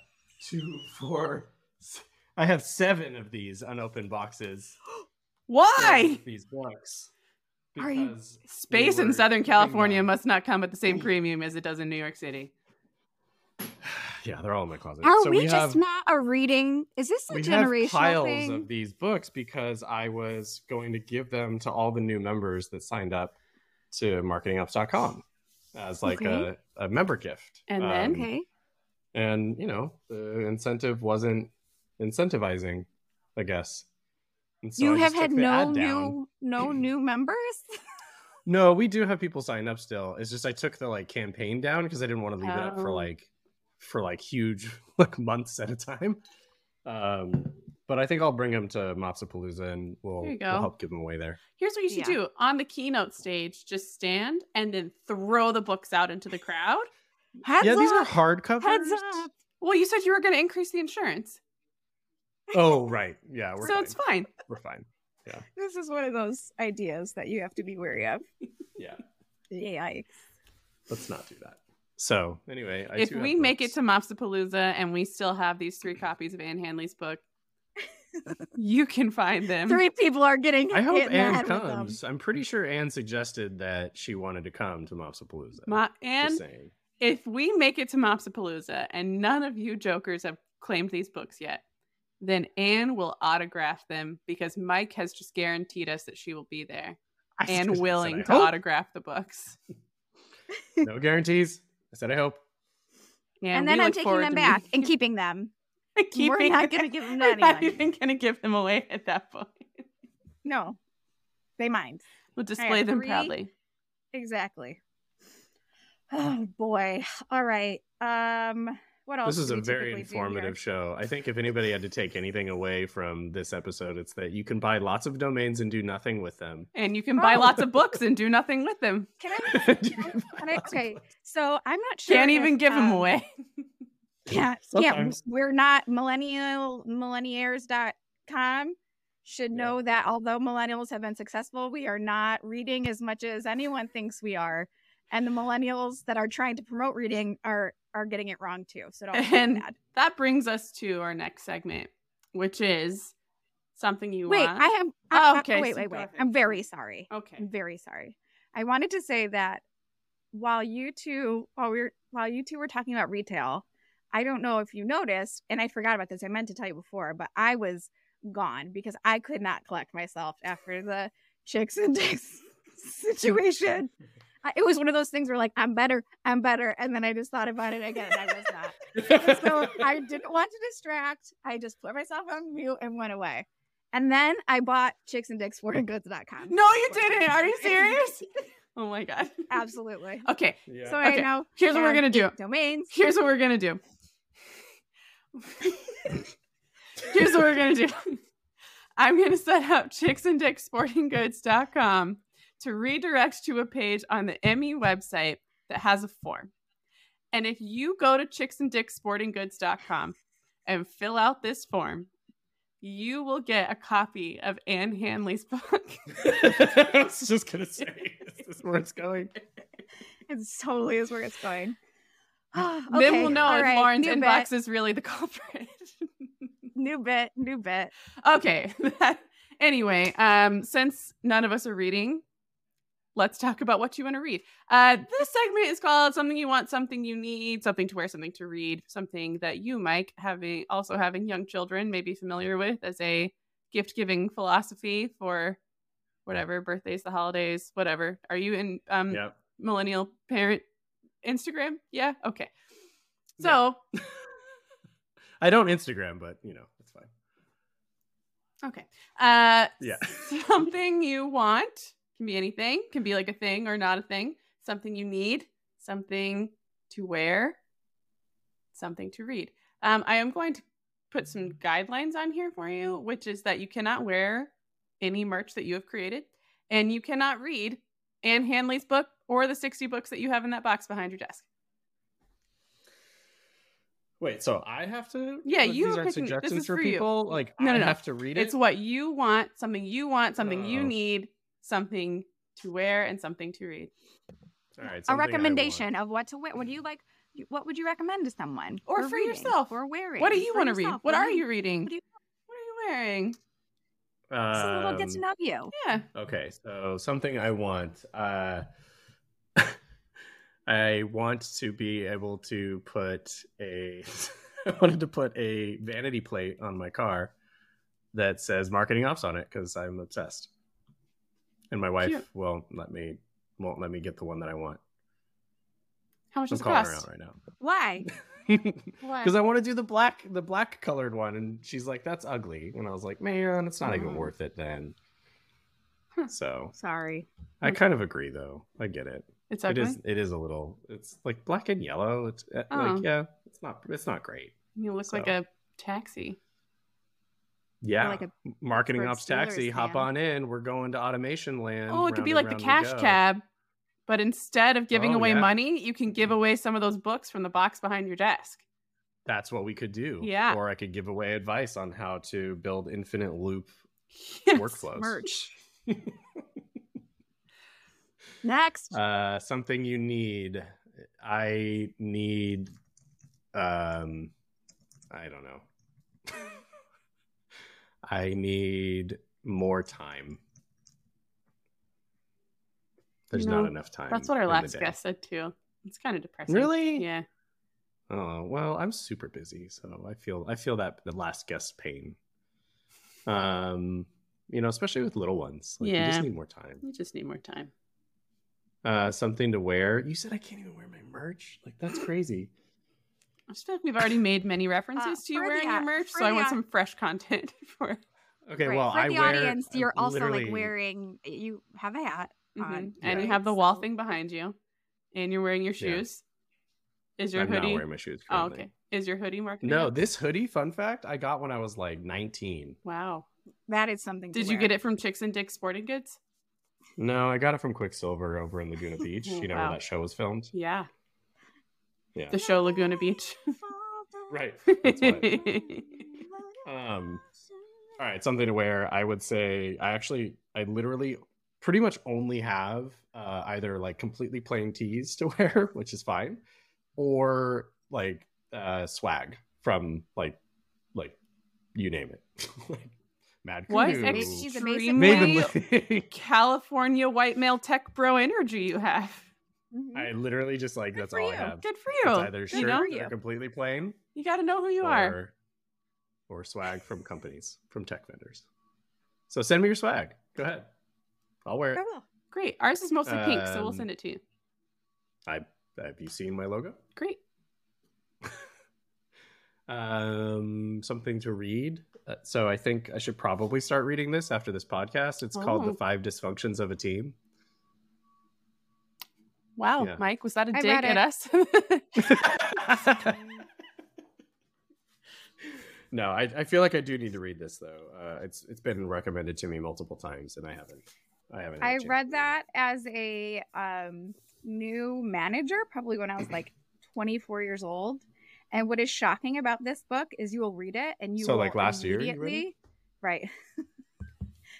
two, four. s- I have seven of these unopened boxes. *gasps* *gasps* Why? These books. Are you- Because Space we in Southern California them- must not come at the same premium as it does in New York City. *sighs* Yeah, they're all in my closet. Are So we, just have- not a reading? Is this a we have piles thing? of these books because I was going to give them to all the new members that signed up to marketingops.com as like Okay. a, a member gift. And then? Um, okay. and you know the incentive wasn't incentivizing, I guess. And so you I have had no new no *clears throat* new members? No, we do have people sign up still. It's just I took the like campaign down because I didn't want to leave it up for Oh. like for like huge *laughs* like months at a time. Um, but I think I'll bring them to MOps-Apalooza and we'll, we'll help give them away there. Here's what you should Yeah. do on the keynote stage just stand and then throw the books out into the crowd. Heads yeah, these are up, hardcovers. Heads up. Well, you said you were going to increase the insurance. Oh, right. Yeah, we're so fine. it's fine. We're fine. Yeah. This is one of those ideas that you have to be wary of. *laughs* Yeah, Yeah. let's not do that. So anyway, I if we make it books. to MOps-Apalooza and we still have these three copies of Anne Handley's book, *laughs* you can find them. Three people are getting I hope hit Anne head with them. comes. I'm pretty sure Anne suggested that she wanted to come to MOps-Apalooza. Ma- Just and saying. if we make it to MOps-Apalooza and none of you jokers have claimed these books yet, then Anne will autograph them because Mike has just guaranteed us that she will be there I and willing to hope. autograph the books. *laughs* no guarantees. I said I hope. Yeah, and then I'm taking them back meeting- and keeping them. *laughs* keeping We're not *laughs* going to give them to We're not even going to give them away at that point. No, they mind. We'll display them three. proudly. Exactly. Oh boy. All right. Um. What else? This is a very informative show. I think if anybody had to take anything away from this episode, it's that you can buy lots of domains and do nothing with them. And you can buy Oh. lots of books and do nothing with them. *laughs* Can I? *laughs* Can *laughs* Can I okay. So I'm not sure. Can't even if, give them um, away. Yeah. Yeah. We're not millennial millennials.com should Yeah. know that although millennials have been successful, we are not reading as much as anyone thinks we are. And the millennials that are trying to promote reading are are getting it wrong too. So don't feel And bad. that brings us to our next segment, which is something you Wait, want. I have. Oh, I- I- okay, wait, so wait, go wait. ahead. I'm very sorry. okay. I'm very sorry. I wanted to say that while you two, while we are while you two were talking about retail, I don't know if you noticed, and I forgot about this. I meant to tell you before, but I was gone because I could not collect myself after the chicks and dicks *laughs* situation. *laughs* I, it was one of those things where like I'm better, I'm better, and then I just thought about it again, and I was not. so *laughs* I didn't want to distract. I just put myself on mute and went away. And then I bought chicksanddickssportinggoods.com. No, you didn't. Are you serious? *laughs* oh my god. Absolutely. Okay. yeah. So I Okay, now Here's what we're gonna do. Domains. Here's what we're gonna do. *laughs* Here's what we're gonna do. I'm gonna set up chicksanddicksportinggoods.com to redirect to a page on the Emmy website that has a form. And if you go to chicksanddicksportinggoods.com and fill out this form, you will get a copy of Anne Handley's book. *laughs* I was just gonna say, is this where it's going? *laughs* It totally is where it's going. *sighs* okay, then we'll know if right, Lauren's new inbox bit, is really the *laughs* culprit. new bit, new bit. okay. anyway, um, since none of us are reading, let's talk about what you want to read. Uh, this segment is called "Something You Want, Something You Need," something to wear, something to read, something that you, Mike, having also having young children, may be familiar with as a gift-giving philosophy for whatever birthdays, the holidays, whatever. Are you in um Yep. millennial parent Instagram? Yeah. Okay. So *laughs* I don't Instagram, but you know, it's fine. Okay. Uh Yeah. *laughs* something you want can be anything, can be like a thing or not a thing, something you need, something to wear, something to read. Um I am going to put some guidelines on here for you, which is that you cannot wear any merch that you have created and you cannot read Anne Handley's book or the 60 books that you have in that box behind your desk. Wait, so I have to? Yeah, you These are picking- this suggestions is for for people. Like, No, no, I no. have to read it. It's what you want, something you want, something you Oh. need, something to wear and something to read. All right, A something I want. recommendation of what to wear. What do you like? What would you recommend to someone? Or for reading, yourself. Or wearing? What do you want to read? yourself, What are you reading? What do you- What are you wearing? Just a little get to Um, know you. Yeah. Okay, so something I want. Uh, *laughs* I want to be able to put a. *laughs* I wanted to put a vanity plate on my car that says marketing ops on it because I'm obsessed. And my wife Cute. will let me won't let me get the one that I want. How much I'm does it calling her out right now. Why? *laughs* Because I want to do the black the black colored one, and she's like, "That's ugly." And I was like, "Man, it's not even Oh. worth it then." Huh. So Sorry. I kind of agree, though. I get it. It's It ugly. is. It is a little. It's like black and yellow. It's uh, Oh. like yeah. It's not. It's not great. You look like a taxi. Yeah. like a Marketing ops taxi. Steelers Hop on in. We're going to automation land. Oh, it could be like the cash cab, but instead of giving Oh, away yeah. money, you can give away some of those books from the box behind your desk. That's what we could do. Yeah. Or I could give away advice on how to build infinite loop *laughs* Yes. workflows. merch. *laughs* Next. Uh, something you need. I need. Um, I don't know. *laughs* I need more time. There's not enough time. That's what our last guest said too. It's kind of depressing. Really? Yeah. Oh well, I'm super busy, so I feel I feel that the last guest pain. Um, you know, especially with little ones, like, you just need more time. You just need more time. Uh, something to wear. You said I can't even wear my merch. Like that's crazy. I just feel like we've already made many references Uh, to you wearing the- your merch, for so I want some fresh content *laughs* for. Okay, Right. well, for I the wear audience, you're also literally- like wearing. You have a hat. Mhm. on, And you have the wall So- thing behind you, and you're wearing your Yeah. shoes. Is your I'm not hoodie? wearing my shoes. oh, currently. okay. Is your hoodie marketing? No, up? this hoodie, fun fact, I got when I was like 19. Wow. That is something. Did you get it from Chicks and Dick's Sporting Goods? No, I got it from Quiksilver over in Laguna *laughs* Beach. You know Wow. where that show was filmed? Yeah. Yeah. The show Laguna Beach. *laughs* Right. That's why. Um, all right, something to wear. I would say I actually, I literally pretty much only have uh, either like completely plain tees to *laughs* wear, which is fine, or like uh, swag from like, like you name it. *laughs* like Mad What Canoe, She's a basic extremely Maven California white male tech bro energy you have? Mhm. I literally just like Good that's all I have. Good for It's you. either Good shirt know? for that you. completely plain You got to know who you are. or or swag from companies from tech vendors. So send me your swag. Go ahead. I'll wear it. I will. Great. Ours is mostly pink, so we'll Um, send it to you. I have you seen my logo? Great. *laughs* Um, something to read. Uh, so I think I should probably start reading this after this podcast. It's called "The Oh. Five Dysfunctions of a Team." Wow, Yeah. Mike, was that a I dig at it. us? *laughs* no, I, I feel like I do need to read this though. Uh, it's it's been recommended to me multiple times, and I haven't. I haven't. had a I chance to read it. that as a um, new manager, probably when I was like 24 years old. And what is shocking about this book is you will read it and you So, will like, last year you read it? immediately, right? *laughs*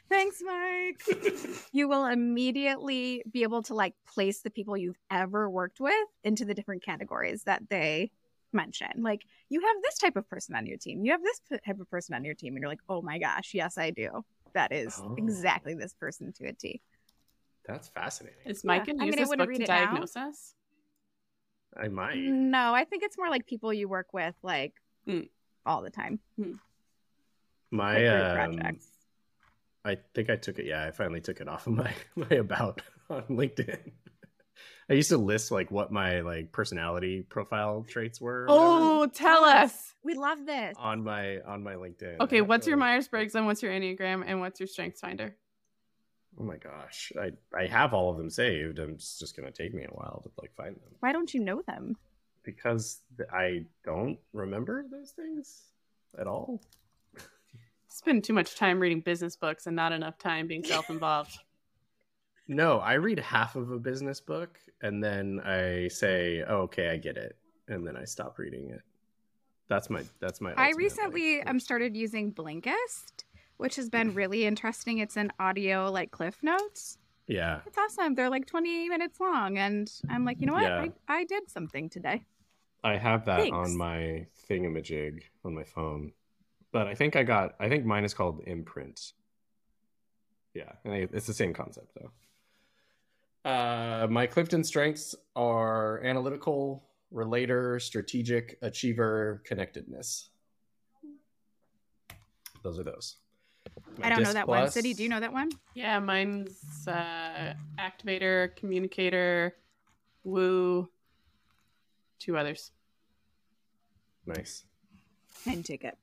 Thanks, Mike. *laughs* you will immediately be able to like place the people you've ever worked with into the different categories that they mention. Like you have this type of person on your team, you have this type of person on your team, and you're like, oh my gosh, yes, I do. That is Oh. exactly this person to a T. That's fascinating. is Mike Yeah. going I to use mean, this book to it now. diagnose us? I might. No, I think it's more like people you work with like Mm. all the time. My like group um, projects. I think I took it. Yeah, I finally took it off of my *laughs* my about on LinkedIn. I used to list like what my like personality profile traits were. Oh, tell us. We love this. on my on my LinkedIn. Okay, what's your like- Myers Briggs and what's your Enneagram and what's your Strengths Finder? Oh my gosh, I I have all of them saved. I'm just, just gonna take me a while to like find them Why don't you know them? because I don't remember those things at all. Spend too much time reading business books and not enough time being self-involved. *laughs* No, I read half of a business book and then I say, oh, "Okay, I get it," and then I stop reading it. That's my that's my. I recently like, um started using Blinkist, which has been really interesting. It's an audio like cliff notes. Yeah, It's awesome. They're like 20 minutes long, and I'm like, you know what? Yeah. I, I did something today. I have that Thanks. on my thingamajig on my phone, but I think I got. I think mine is called Imprint. Yeah, and I, it's the same concept though. Uh, my Clifton strengths are analytical, relator, strategic, achiever, connectedness. Those are those. My I don't know Disc that one. Plus- City, do you know that one? Yeah, mine's uh, activator, communicator, woo, two others. Nice. And ticket.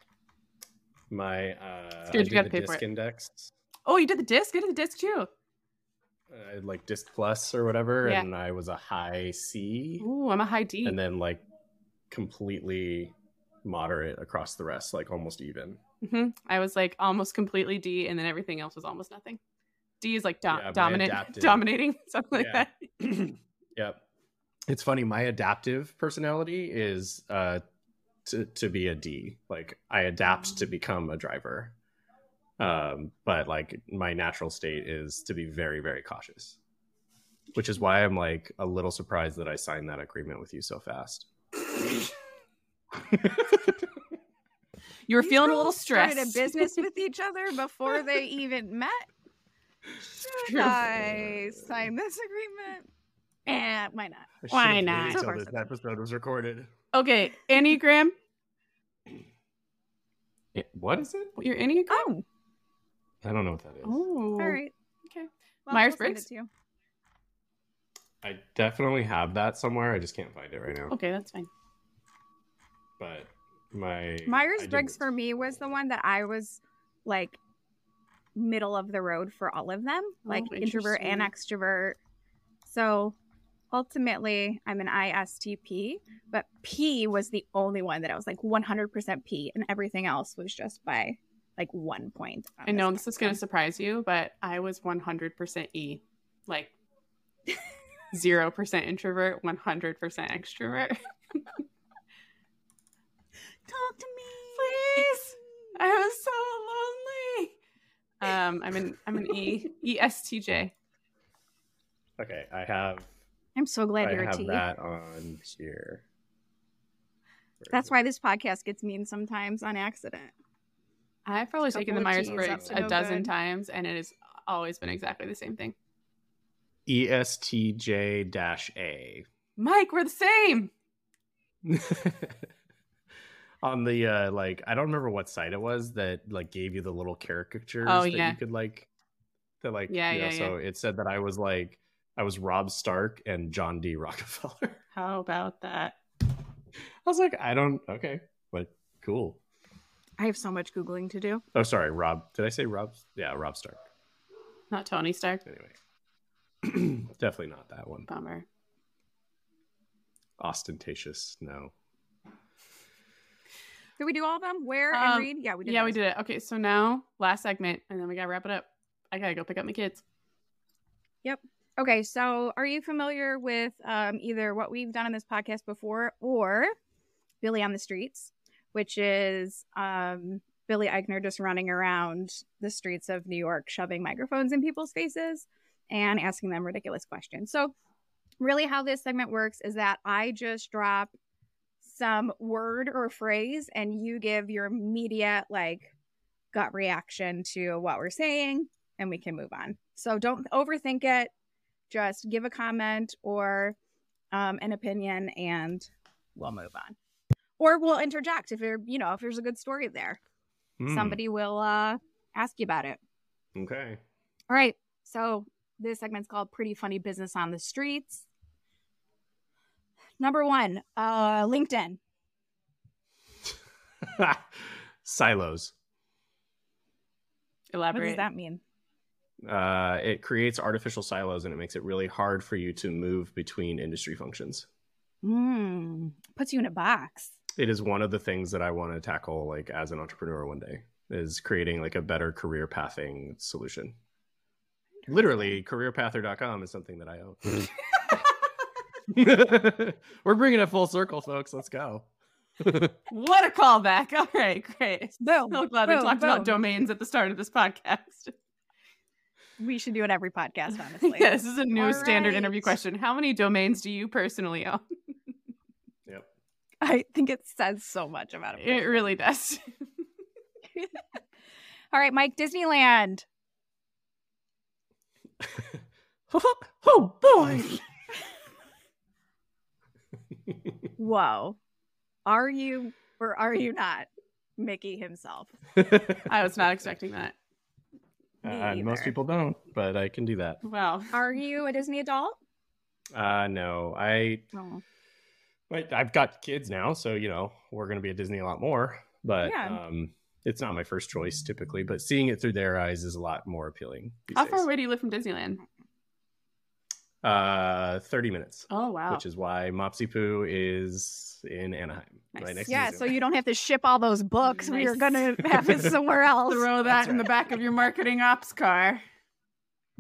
My uh, I you did gotta the disc index. Oh, you did the disc? I did the disc too. uh, like disc plus or whatever Yeah. and i was a high c Ooh, I'm a high D. and then like completely moderate across the rest like almost even hmm I was like almost completely D, and then everything else was almost nothing. D is like do- Yeah, dominant, *laughs* dominating, *laughs* something like Yeah. that. *clears throat* yep it's funny my adaptive personality is uh to, to be a d like i adapt to become a driver um but like my natural state is to be very very cautious which is why i'm like a little surprised that i signed that agreement with you so fast *laughs* You were These feeling a little stressed. started stressed. a business with each other before they *laughs* even met. Should I sign this agreement? Eh, why not? Why not? waited Of this episode was recorded okay, Enneagram. Eh, what is it Your Enneagram. Oh, i don't know what that is Oh, all right. Okay. Well, Myers-Briggs? I'll it to you. I definitely have that somewhere. I just can't find it right now. Okay, that's fine. but my Myers Briggs for me was the one that I was like middle of the road for all of them, oh, like Oh, introvert and extrovert. So ultimately, I'm an ISTP, but P was the only one that I was like 100% P, and everything else was just by like one point. I know the this is going to surprise you, but I was 100% E. Like *laughs* 0% introvert, 100% extrovert. *laughs* Talk to me, Please. I was so lonely. Um, I'm an I'm an E ESTJ. Okay, I have I'm so glad I you're a have that on here. Where That's why this podcast gets mean sometimes on accident. I've probably taken the Myers Briggs a no dozen good. times, and it has always been exactly the same thing. ESTJ dash A. Mike, we're the same. *laughs* on the uh like I don't remember what site it was that like gave you the little caricatures Oh, that yeah. you could like that like Yeah, you know, yeah, so it said that I was like I was Robb Stark and John D. Rockefeller. *laughs* How about that? I was like, I don't okay, but cool. I have so much Googling to do. Oh sorry, Rob. Did I say Rob? Yeah, Robb Stark. Not Tony Stark. Anyway. *clears throat* Definitely not that one. Bummer. Ostentatious, no. Did we do all of them? Where Um, and read? Yeah, we did. yeah, we did it. Okay, so now last segment, and then we gotta wrap it up. I gotta go pick up my kids. Okay, so are you familiar with um, either what we've done on this podcast before or Billy on the Streets, which is um, Billy Eichner just running around the streets of New York, shoving microphones in people's faces and asking them ridiculous questions. So, really, how this segment works is that I just drop some word or phrase, and you give your immediate, like, gut reaction to what we're saying, and we can move on. So, don't overthink it just give a comment or um, an opinion and we'll move on. Or we'll interject if you're you know if there's a good story there. Hmm, somebody will uh ask you about it. Okay. all right. So this segment's called pretty funny business on the streets. Number one uh linkedin. *laughs* Silos. elaborate. What does that mean Uh, it creates artificial silos and it makes it really hard for you to move between industry functions. mm, puts you in a box It is one of the things that I want to tackle, like as an entrepreneur one day, is creating like a better career pathing solution. Literally, careerpather.com is something that I own. *laughs* *laughs* We're bringing it full circle, folks. Let's go. *laughs* What a callback. All right, great. boom So glad we boom, talked about domains at the start of this podcast. We should do it every podcast *laughs* honestly yeah, this is a new All standard interview question. How many domains do you personally own? *laughs* yep. i think it says so much about it It really does. *laughs* all right mike disneyland oh boy. Whoa. Are you or are you not Mickey himself? I was not expecting that. Me Uh, most people don't, but I can do that. Wow. Are you a Disney adult? Uh, no, I, Oh. I I've got kids now, so you know we're gonna be at Disney a lot more. But Yeah. um, it's not my first choice typically. But seeing it through their eyes is a lot more appealing. these How far away do you live from Disneyland? Uh, thirty minutes, Oh wow. which is why Mopsy Poo is in Anaheim, Nice. right next Yeah, to so you don't have to ship all those books. We are gonna have it somewhere *laughs* else. Throw that That's in the back of your marketing ops car.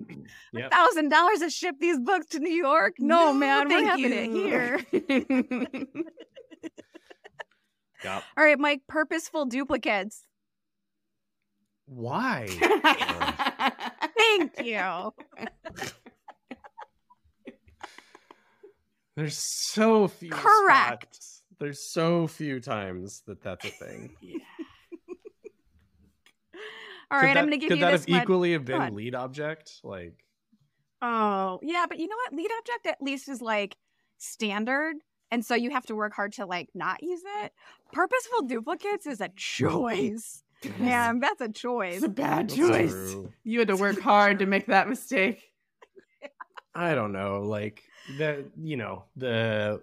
Mm, yep. Thousand dollars to ship these books to New York? No, man, we're having it here. *laughs* here. Yep. All right, Mike, purposeful duplicates. Why? *laughs* Thank you. There's so few. Correct. spots. There's so few times that that's a thing. *laughs* *laughs* All Could right, that, I'm gonna give could you that this have one. equally have Go been lead object? Like, Oh, yeah, but you know what? Lead object at least is like standard. And so you have to work hard to like not use it. Purposeful duplicates is a choice. *laughs* Man, that's a choice. It's a bad that's choice. true. You had to work hard to make that mistake. I don't know. Like the you know the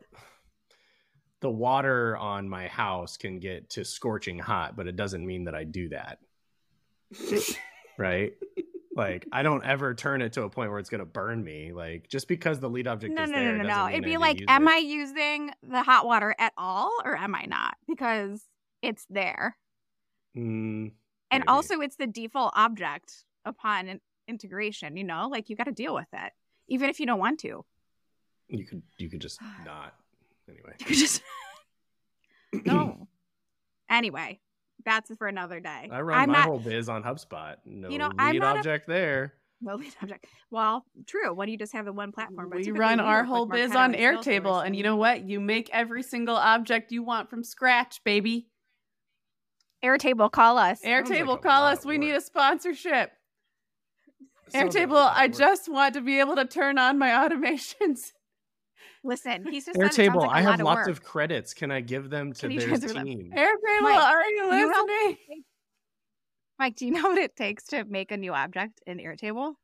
the water on my house can get to scorching hot, but it doesn't mean that I do that. *laughs* right? Like I don't ever turn it to a point where it's going to burn me. Like just because the lead object No, is no, there, no, no, no. It'd be like, am it. I using the hot water at all or am I not? Because it's there. Mm, And also, it's the default object upon in- integration, you know? Like, you got to deal with it, even if you don't want to. you could you could just *sighs* not anyway. You could just. *clears throat* no. Anyway, that's for another day. I run I'm my not. whole biz on HubSpot. No You know, I'm lead not a- object there. No lead object. Well, true. When you just have the one platform. But we run our work with whole biz on Airtable, and you know what? You make every single object you want from scratch, baby. Airtable, call us. Sounds like Airtable, call us. We need a sponsorship. Sounds Airtable, lot of I just want to be able to turn on my automations. *laughs* Listen, he's just said it Airtable. like a I lot have of lots work. of credits. Can I give them to Can you their transfer them? team? Airtable, Mike, are you you know- listening? *laughs* Mike, do you know what it takes to make a new object in Airtable?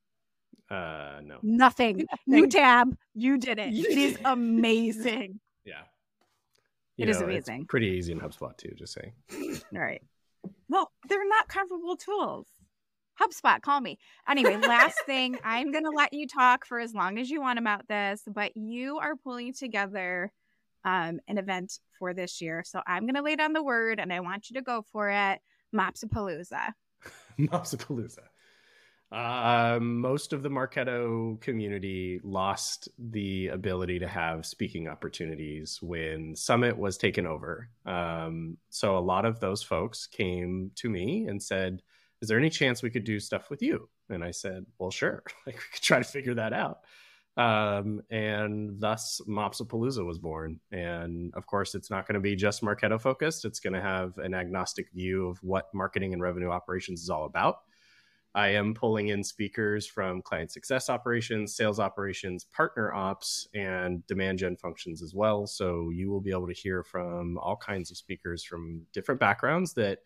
Uh, no. Nothing. *laughs* New tab. You did it. It is *laughs* amazing. Yeah. It You is know, it's amazing. pretty easy in HubSpot too. Just saying. All right. Well, they're not comparable tools. HubSpot, call me. Anyway, last thing, *laughs* I'm going to let you talk for as long as you want about this, but you are pulling together um, an event for this year. So I'm going to lay down the word and I want you to go for it. MOps-Apalooza. *laughs* MOps-Apalooza. Uh, most of the Marketo community lost the ability to have speaking opportunities when Summit was taken over. Um, so a lot of those folks came to me and said, "Is there any chance we could do stuff with you?" And I said, "Well, sure. *laughs* Like we could try to figure that out." Um, and thus MOps-Apalooza was born. And of course, it's not going to be just Marketo focused. It's going to have an agnostic view of what marketing and revenue operations is all about. I am pulling in speakers from client success operations, sales operations, partner ops, and demand gen functions as well. So you will be able to hear from all kinds of speakers from different backgrounds that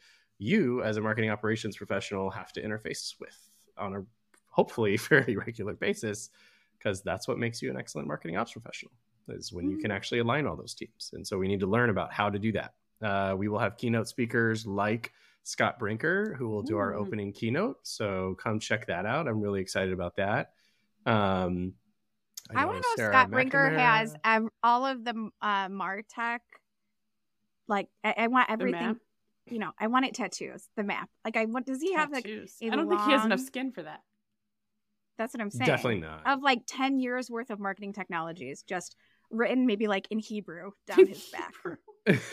you, as a marketing operations professional, have to interface with on a hopefully *laughs* fairly regular basis, because that's what makes you an excellent marketing ops professional is when you can actually align all those teams. And so we need to learn about how to do that. Uh, we will have keynote speakers like Scott Brinker, who will do our opening keynote. So come check that out. I'm really excited about that. Um, I, want to know if Sarah Scott Brinker McNamara- has ev- all of the uh, Martech. Like, I, I want The everything. Map? You know, I want it tattoos. The map. Like, I want. Does he have like? Tattoos. a I don't think he has enough skin for that. That's what I'm saying. Definitely not. Of like ten years worth of marketing technologies, just written maybe like in Hebrew down *laughs* his back. *laughs* *laughs*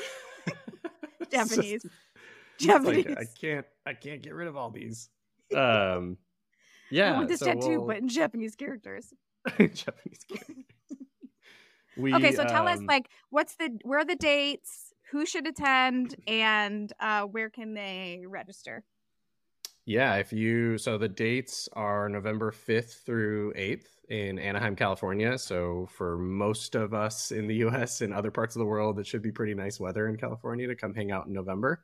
It's Japanese. just- it's like, I can't. I can't get rid of all these. Um, yeah. I want this so tattoo, we'll- but in Japanese characters. Japanese characters. We, okay, so tell us um, like what's the where are the dates, who should attend, and uh, where can they register? Yeah, if you so the dates are November 5th through 8th in Anaheim, California. So for most of us in the US and other parts of the world, it should be pretty nice weather in California to come hang out in November.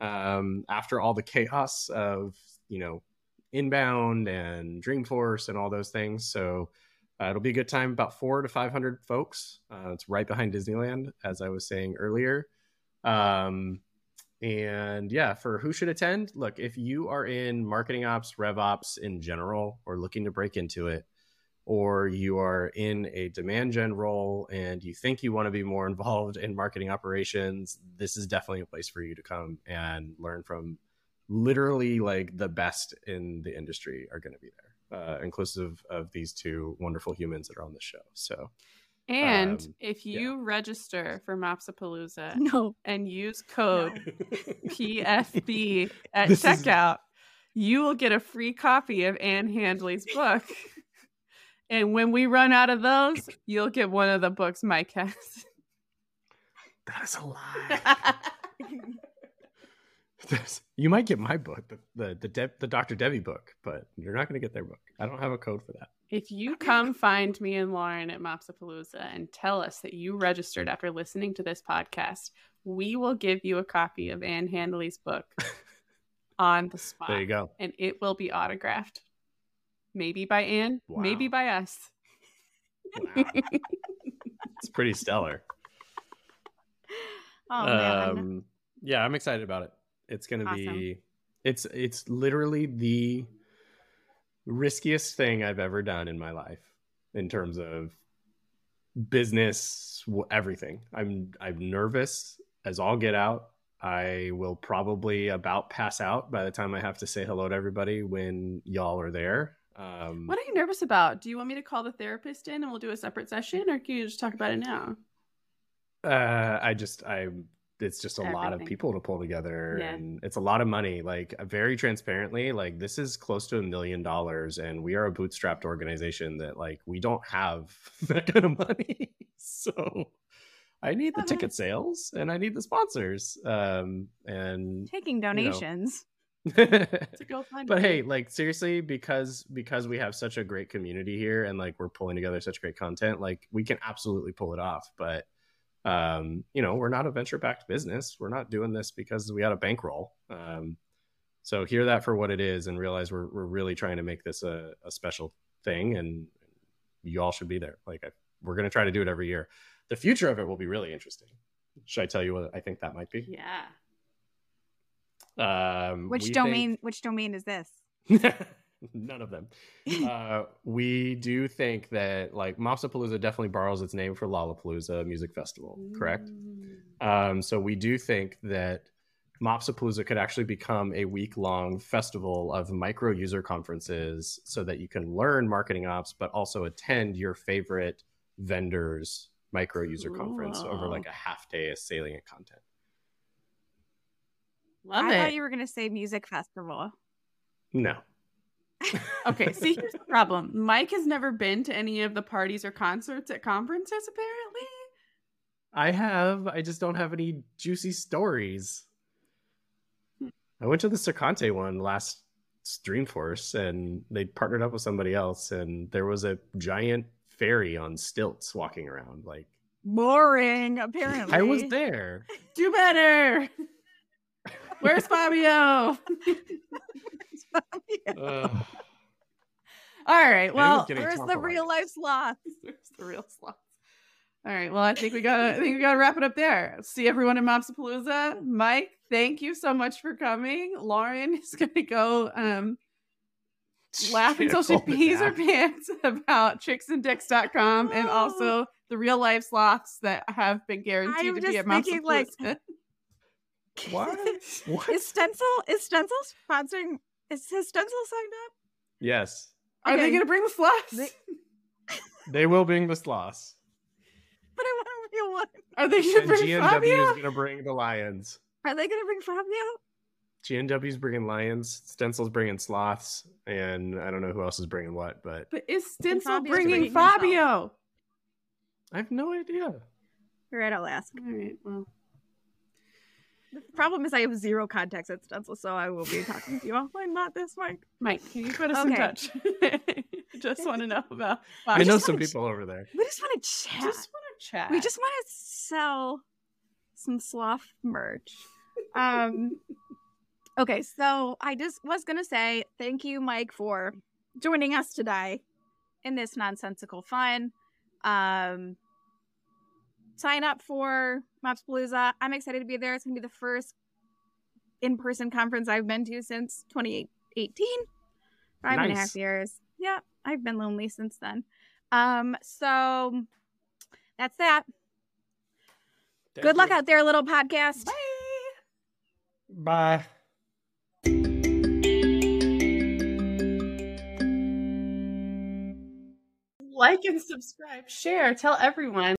Um, after all the chaos of, you know, inbound and Dreamforce and all those things. So uh, it'll be a good time, about four to 500 folks. Uh, it's right behind Disneyland, as I was saying earlier. Um, and yeah, for who should attend, look, if you are in marketing ops, rev ops in general, or looking to break into it, or you are in a demand gen role and you think you want to be more *laughs* involved in marketing operations, this is definitely a place for you to come and learn from literally like the best in the industry are going to be there, uh, inclusive of these two wonderful humans that are on the show. So, And Um, if yeah. you register for MOps-Apalooza No, and use code PFB *laughs* at This is- checkout, you will get a free copy of Anne Handley's book. and when we run out of those, you'll get one of the books Mike has. that is a lie. *laughs* You might get my book, the the the, De- the Dr. Debbie book, but you're not going to get their book. I don't have a code for that. If you come find me and Lauren at MOps-Apalooza and tell us that you registered after listening to this podcast, we will give you a copy of Anne Handley's book *laughs* on the spot. There you go. And it will be autographed. Maybe by Anne, maybe by us. Wow. it's pretty stellar. *laughs* Oh man. um, yeah, I'm excited about it. It's gonna Awesome. be it's it's literally the riskiest thing I've ever done in my life in terms of business, everything. I'm I'm nervous as all get out. I will probably about pass out by the time I have to say hello to everybody when y'all are there. Um, What are you nervous about? Do you want me to call the therapist in and we'll do a separate session, or can you just talk about it now? Uh, I just I it's just a lot of people to pull together Yeah. and it's a lot of money. Like very transparently, like this is close to a million dollars and we are a bootstrapped organization that like we don't have *laughs* that kind of money. *laughs* so I need the Uh-huh. ticket sales and I need the sponsors. Um and Taking donations. To go find but hey like seriously because because we have such a great community here and like we're pulling together such great content like we can absolutely pull it off but um you know we're not a venture backed business we're not doing this because we had a bankroll um so hear that for what it is and realize we're, we're really trying to make this a, a special thing and you all should be there like I, we're going to try to do it every year the future of it will be really interesting should i tell you what i think that might be yeah. um Which we think- domain? Which domain is this? *laughs* *laughs* None of them. Uh, we do think that like MOps-Apalooza definitely borrows its name for Lollapalooza Music Festival, correct? Mm. Um, so we do think that MOps-Apalooza could actually become a week long festival of micro user conferences so that you can learn marketing ops, but also attend your favorite vendors micro user conference over like a half day of salient content. Love I it. thought you were gonna say music festival. No. Okay, see, here's the problem. Mike has never been to any of the parties or concerts at conferences, apparently. I have. I just don't have any juicy stories. I went to the Sercante one last Dreamforce, and they partnered up with somebody else, and there was a giant fairy on stilts walking around. Like Boring. Apparently, I was there. *laughs* Do better. Where's Fabio? Ugh. All right. Well, Where's the Trump real life sloths? *laughs* There's the real slots. All right. Well, I think we gotta. I think we gotta wrap it up there. See everyone in MOps-Apalooza. Mike, thank you so much for coming. Lauren is *laughs* gonna go um, laugh until she pees her pants *laughs* about chicksanddicks.com and also the real life sloths that have been guaranteed I'm to be just at thinking, like, MOps-Apalooza. What? *laughs* What? Is Stensul is Stensul sponsoring? Is his Stensul signed up? Yes, Are they gonna bring the sloths? They- *laughs* they will bring the sloths, But I want a real one. Are they gonna and bring GNW Fabio? is going to bring the lions. Are they gonna bring Fabio? GNW's bringing lions. Stensul's bringing sloths, and I don't know who else is bringing what, but But is Stensul Fabio's bringing bringing himself. Fabio? I have no idea. All right, I'll ask. All right. Well, The problem is I have zero contacts at Stensul, so I will be talking to you offline, not this Mike. Mike, can you put us in touch? *laughs* Just want to know about. I know some wanna- people over there. We just want to chat. Just want to chat. we just want to sell some sloth merch. Um *laughs* okay, so I just was gonna say thank you, Mike, for joining us today in this nonsensical fun. Um sign up for MOps-Apalooza. I'm excited to be there. It's gonna be the first in-person conference I've been to since 2018. Five and a half Nice. years. Yeah, I've been lonely since then. Um, so that's that. Good luck out there, little podcast. Bye. like and subscribe, share, tell everyone.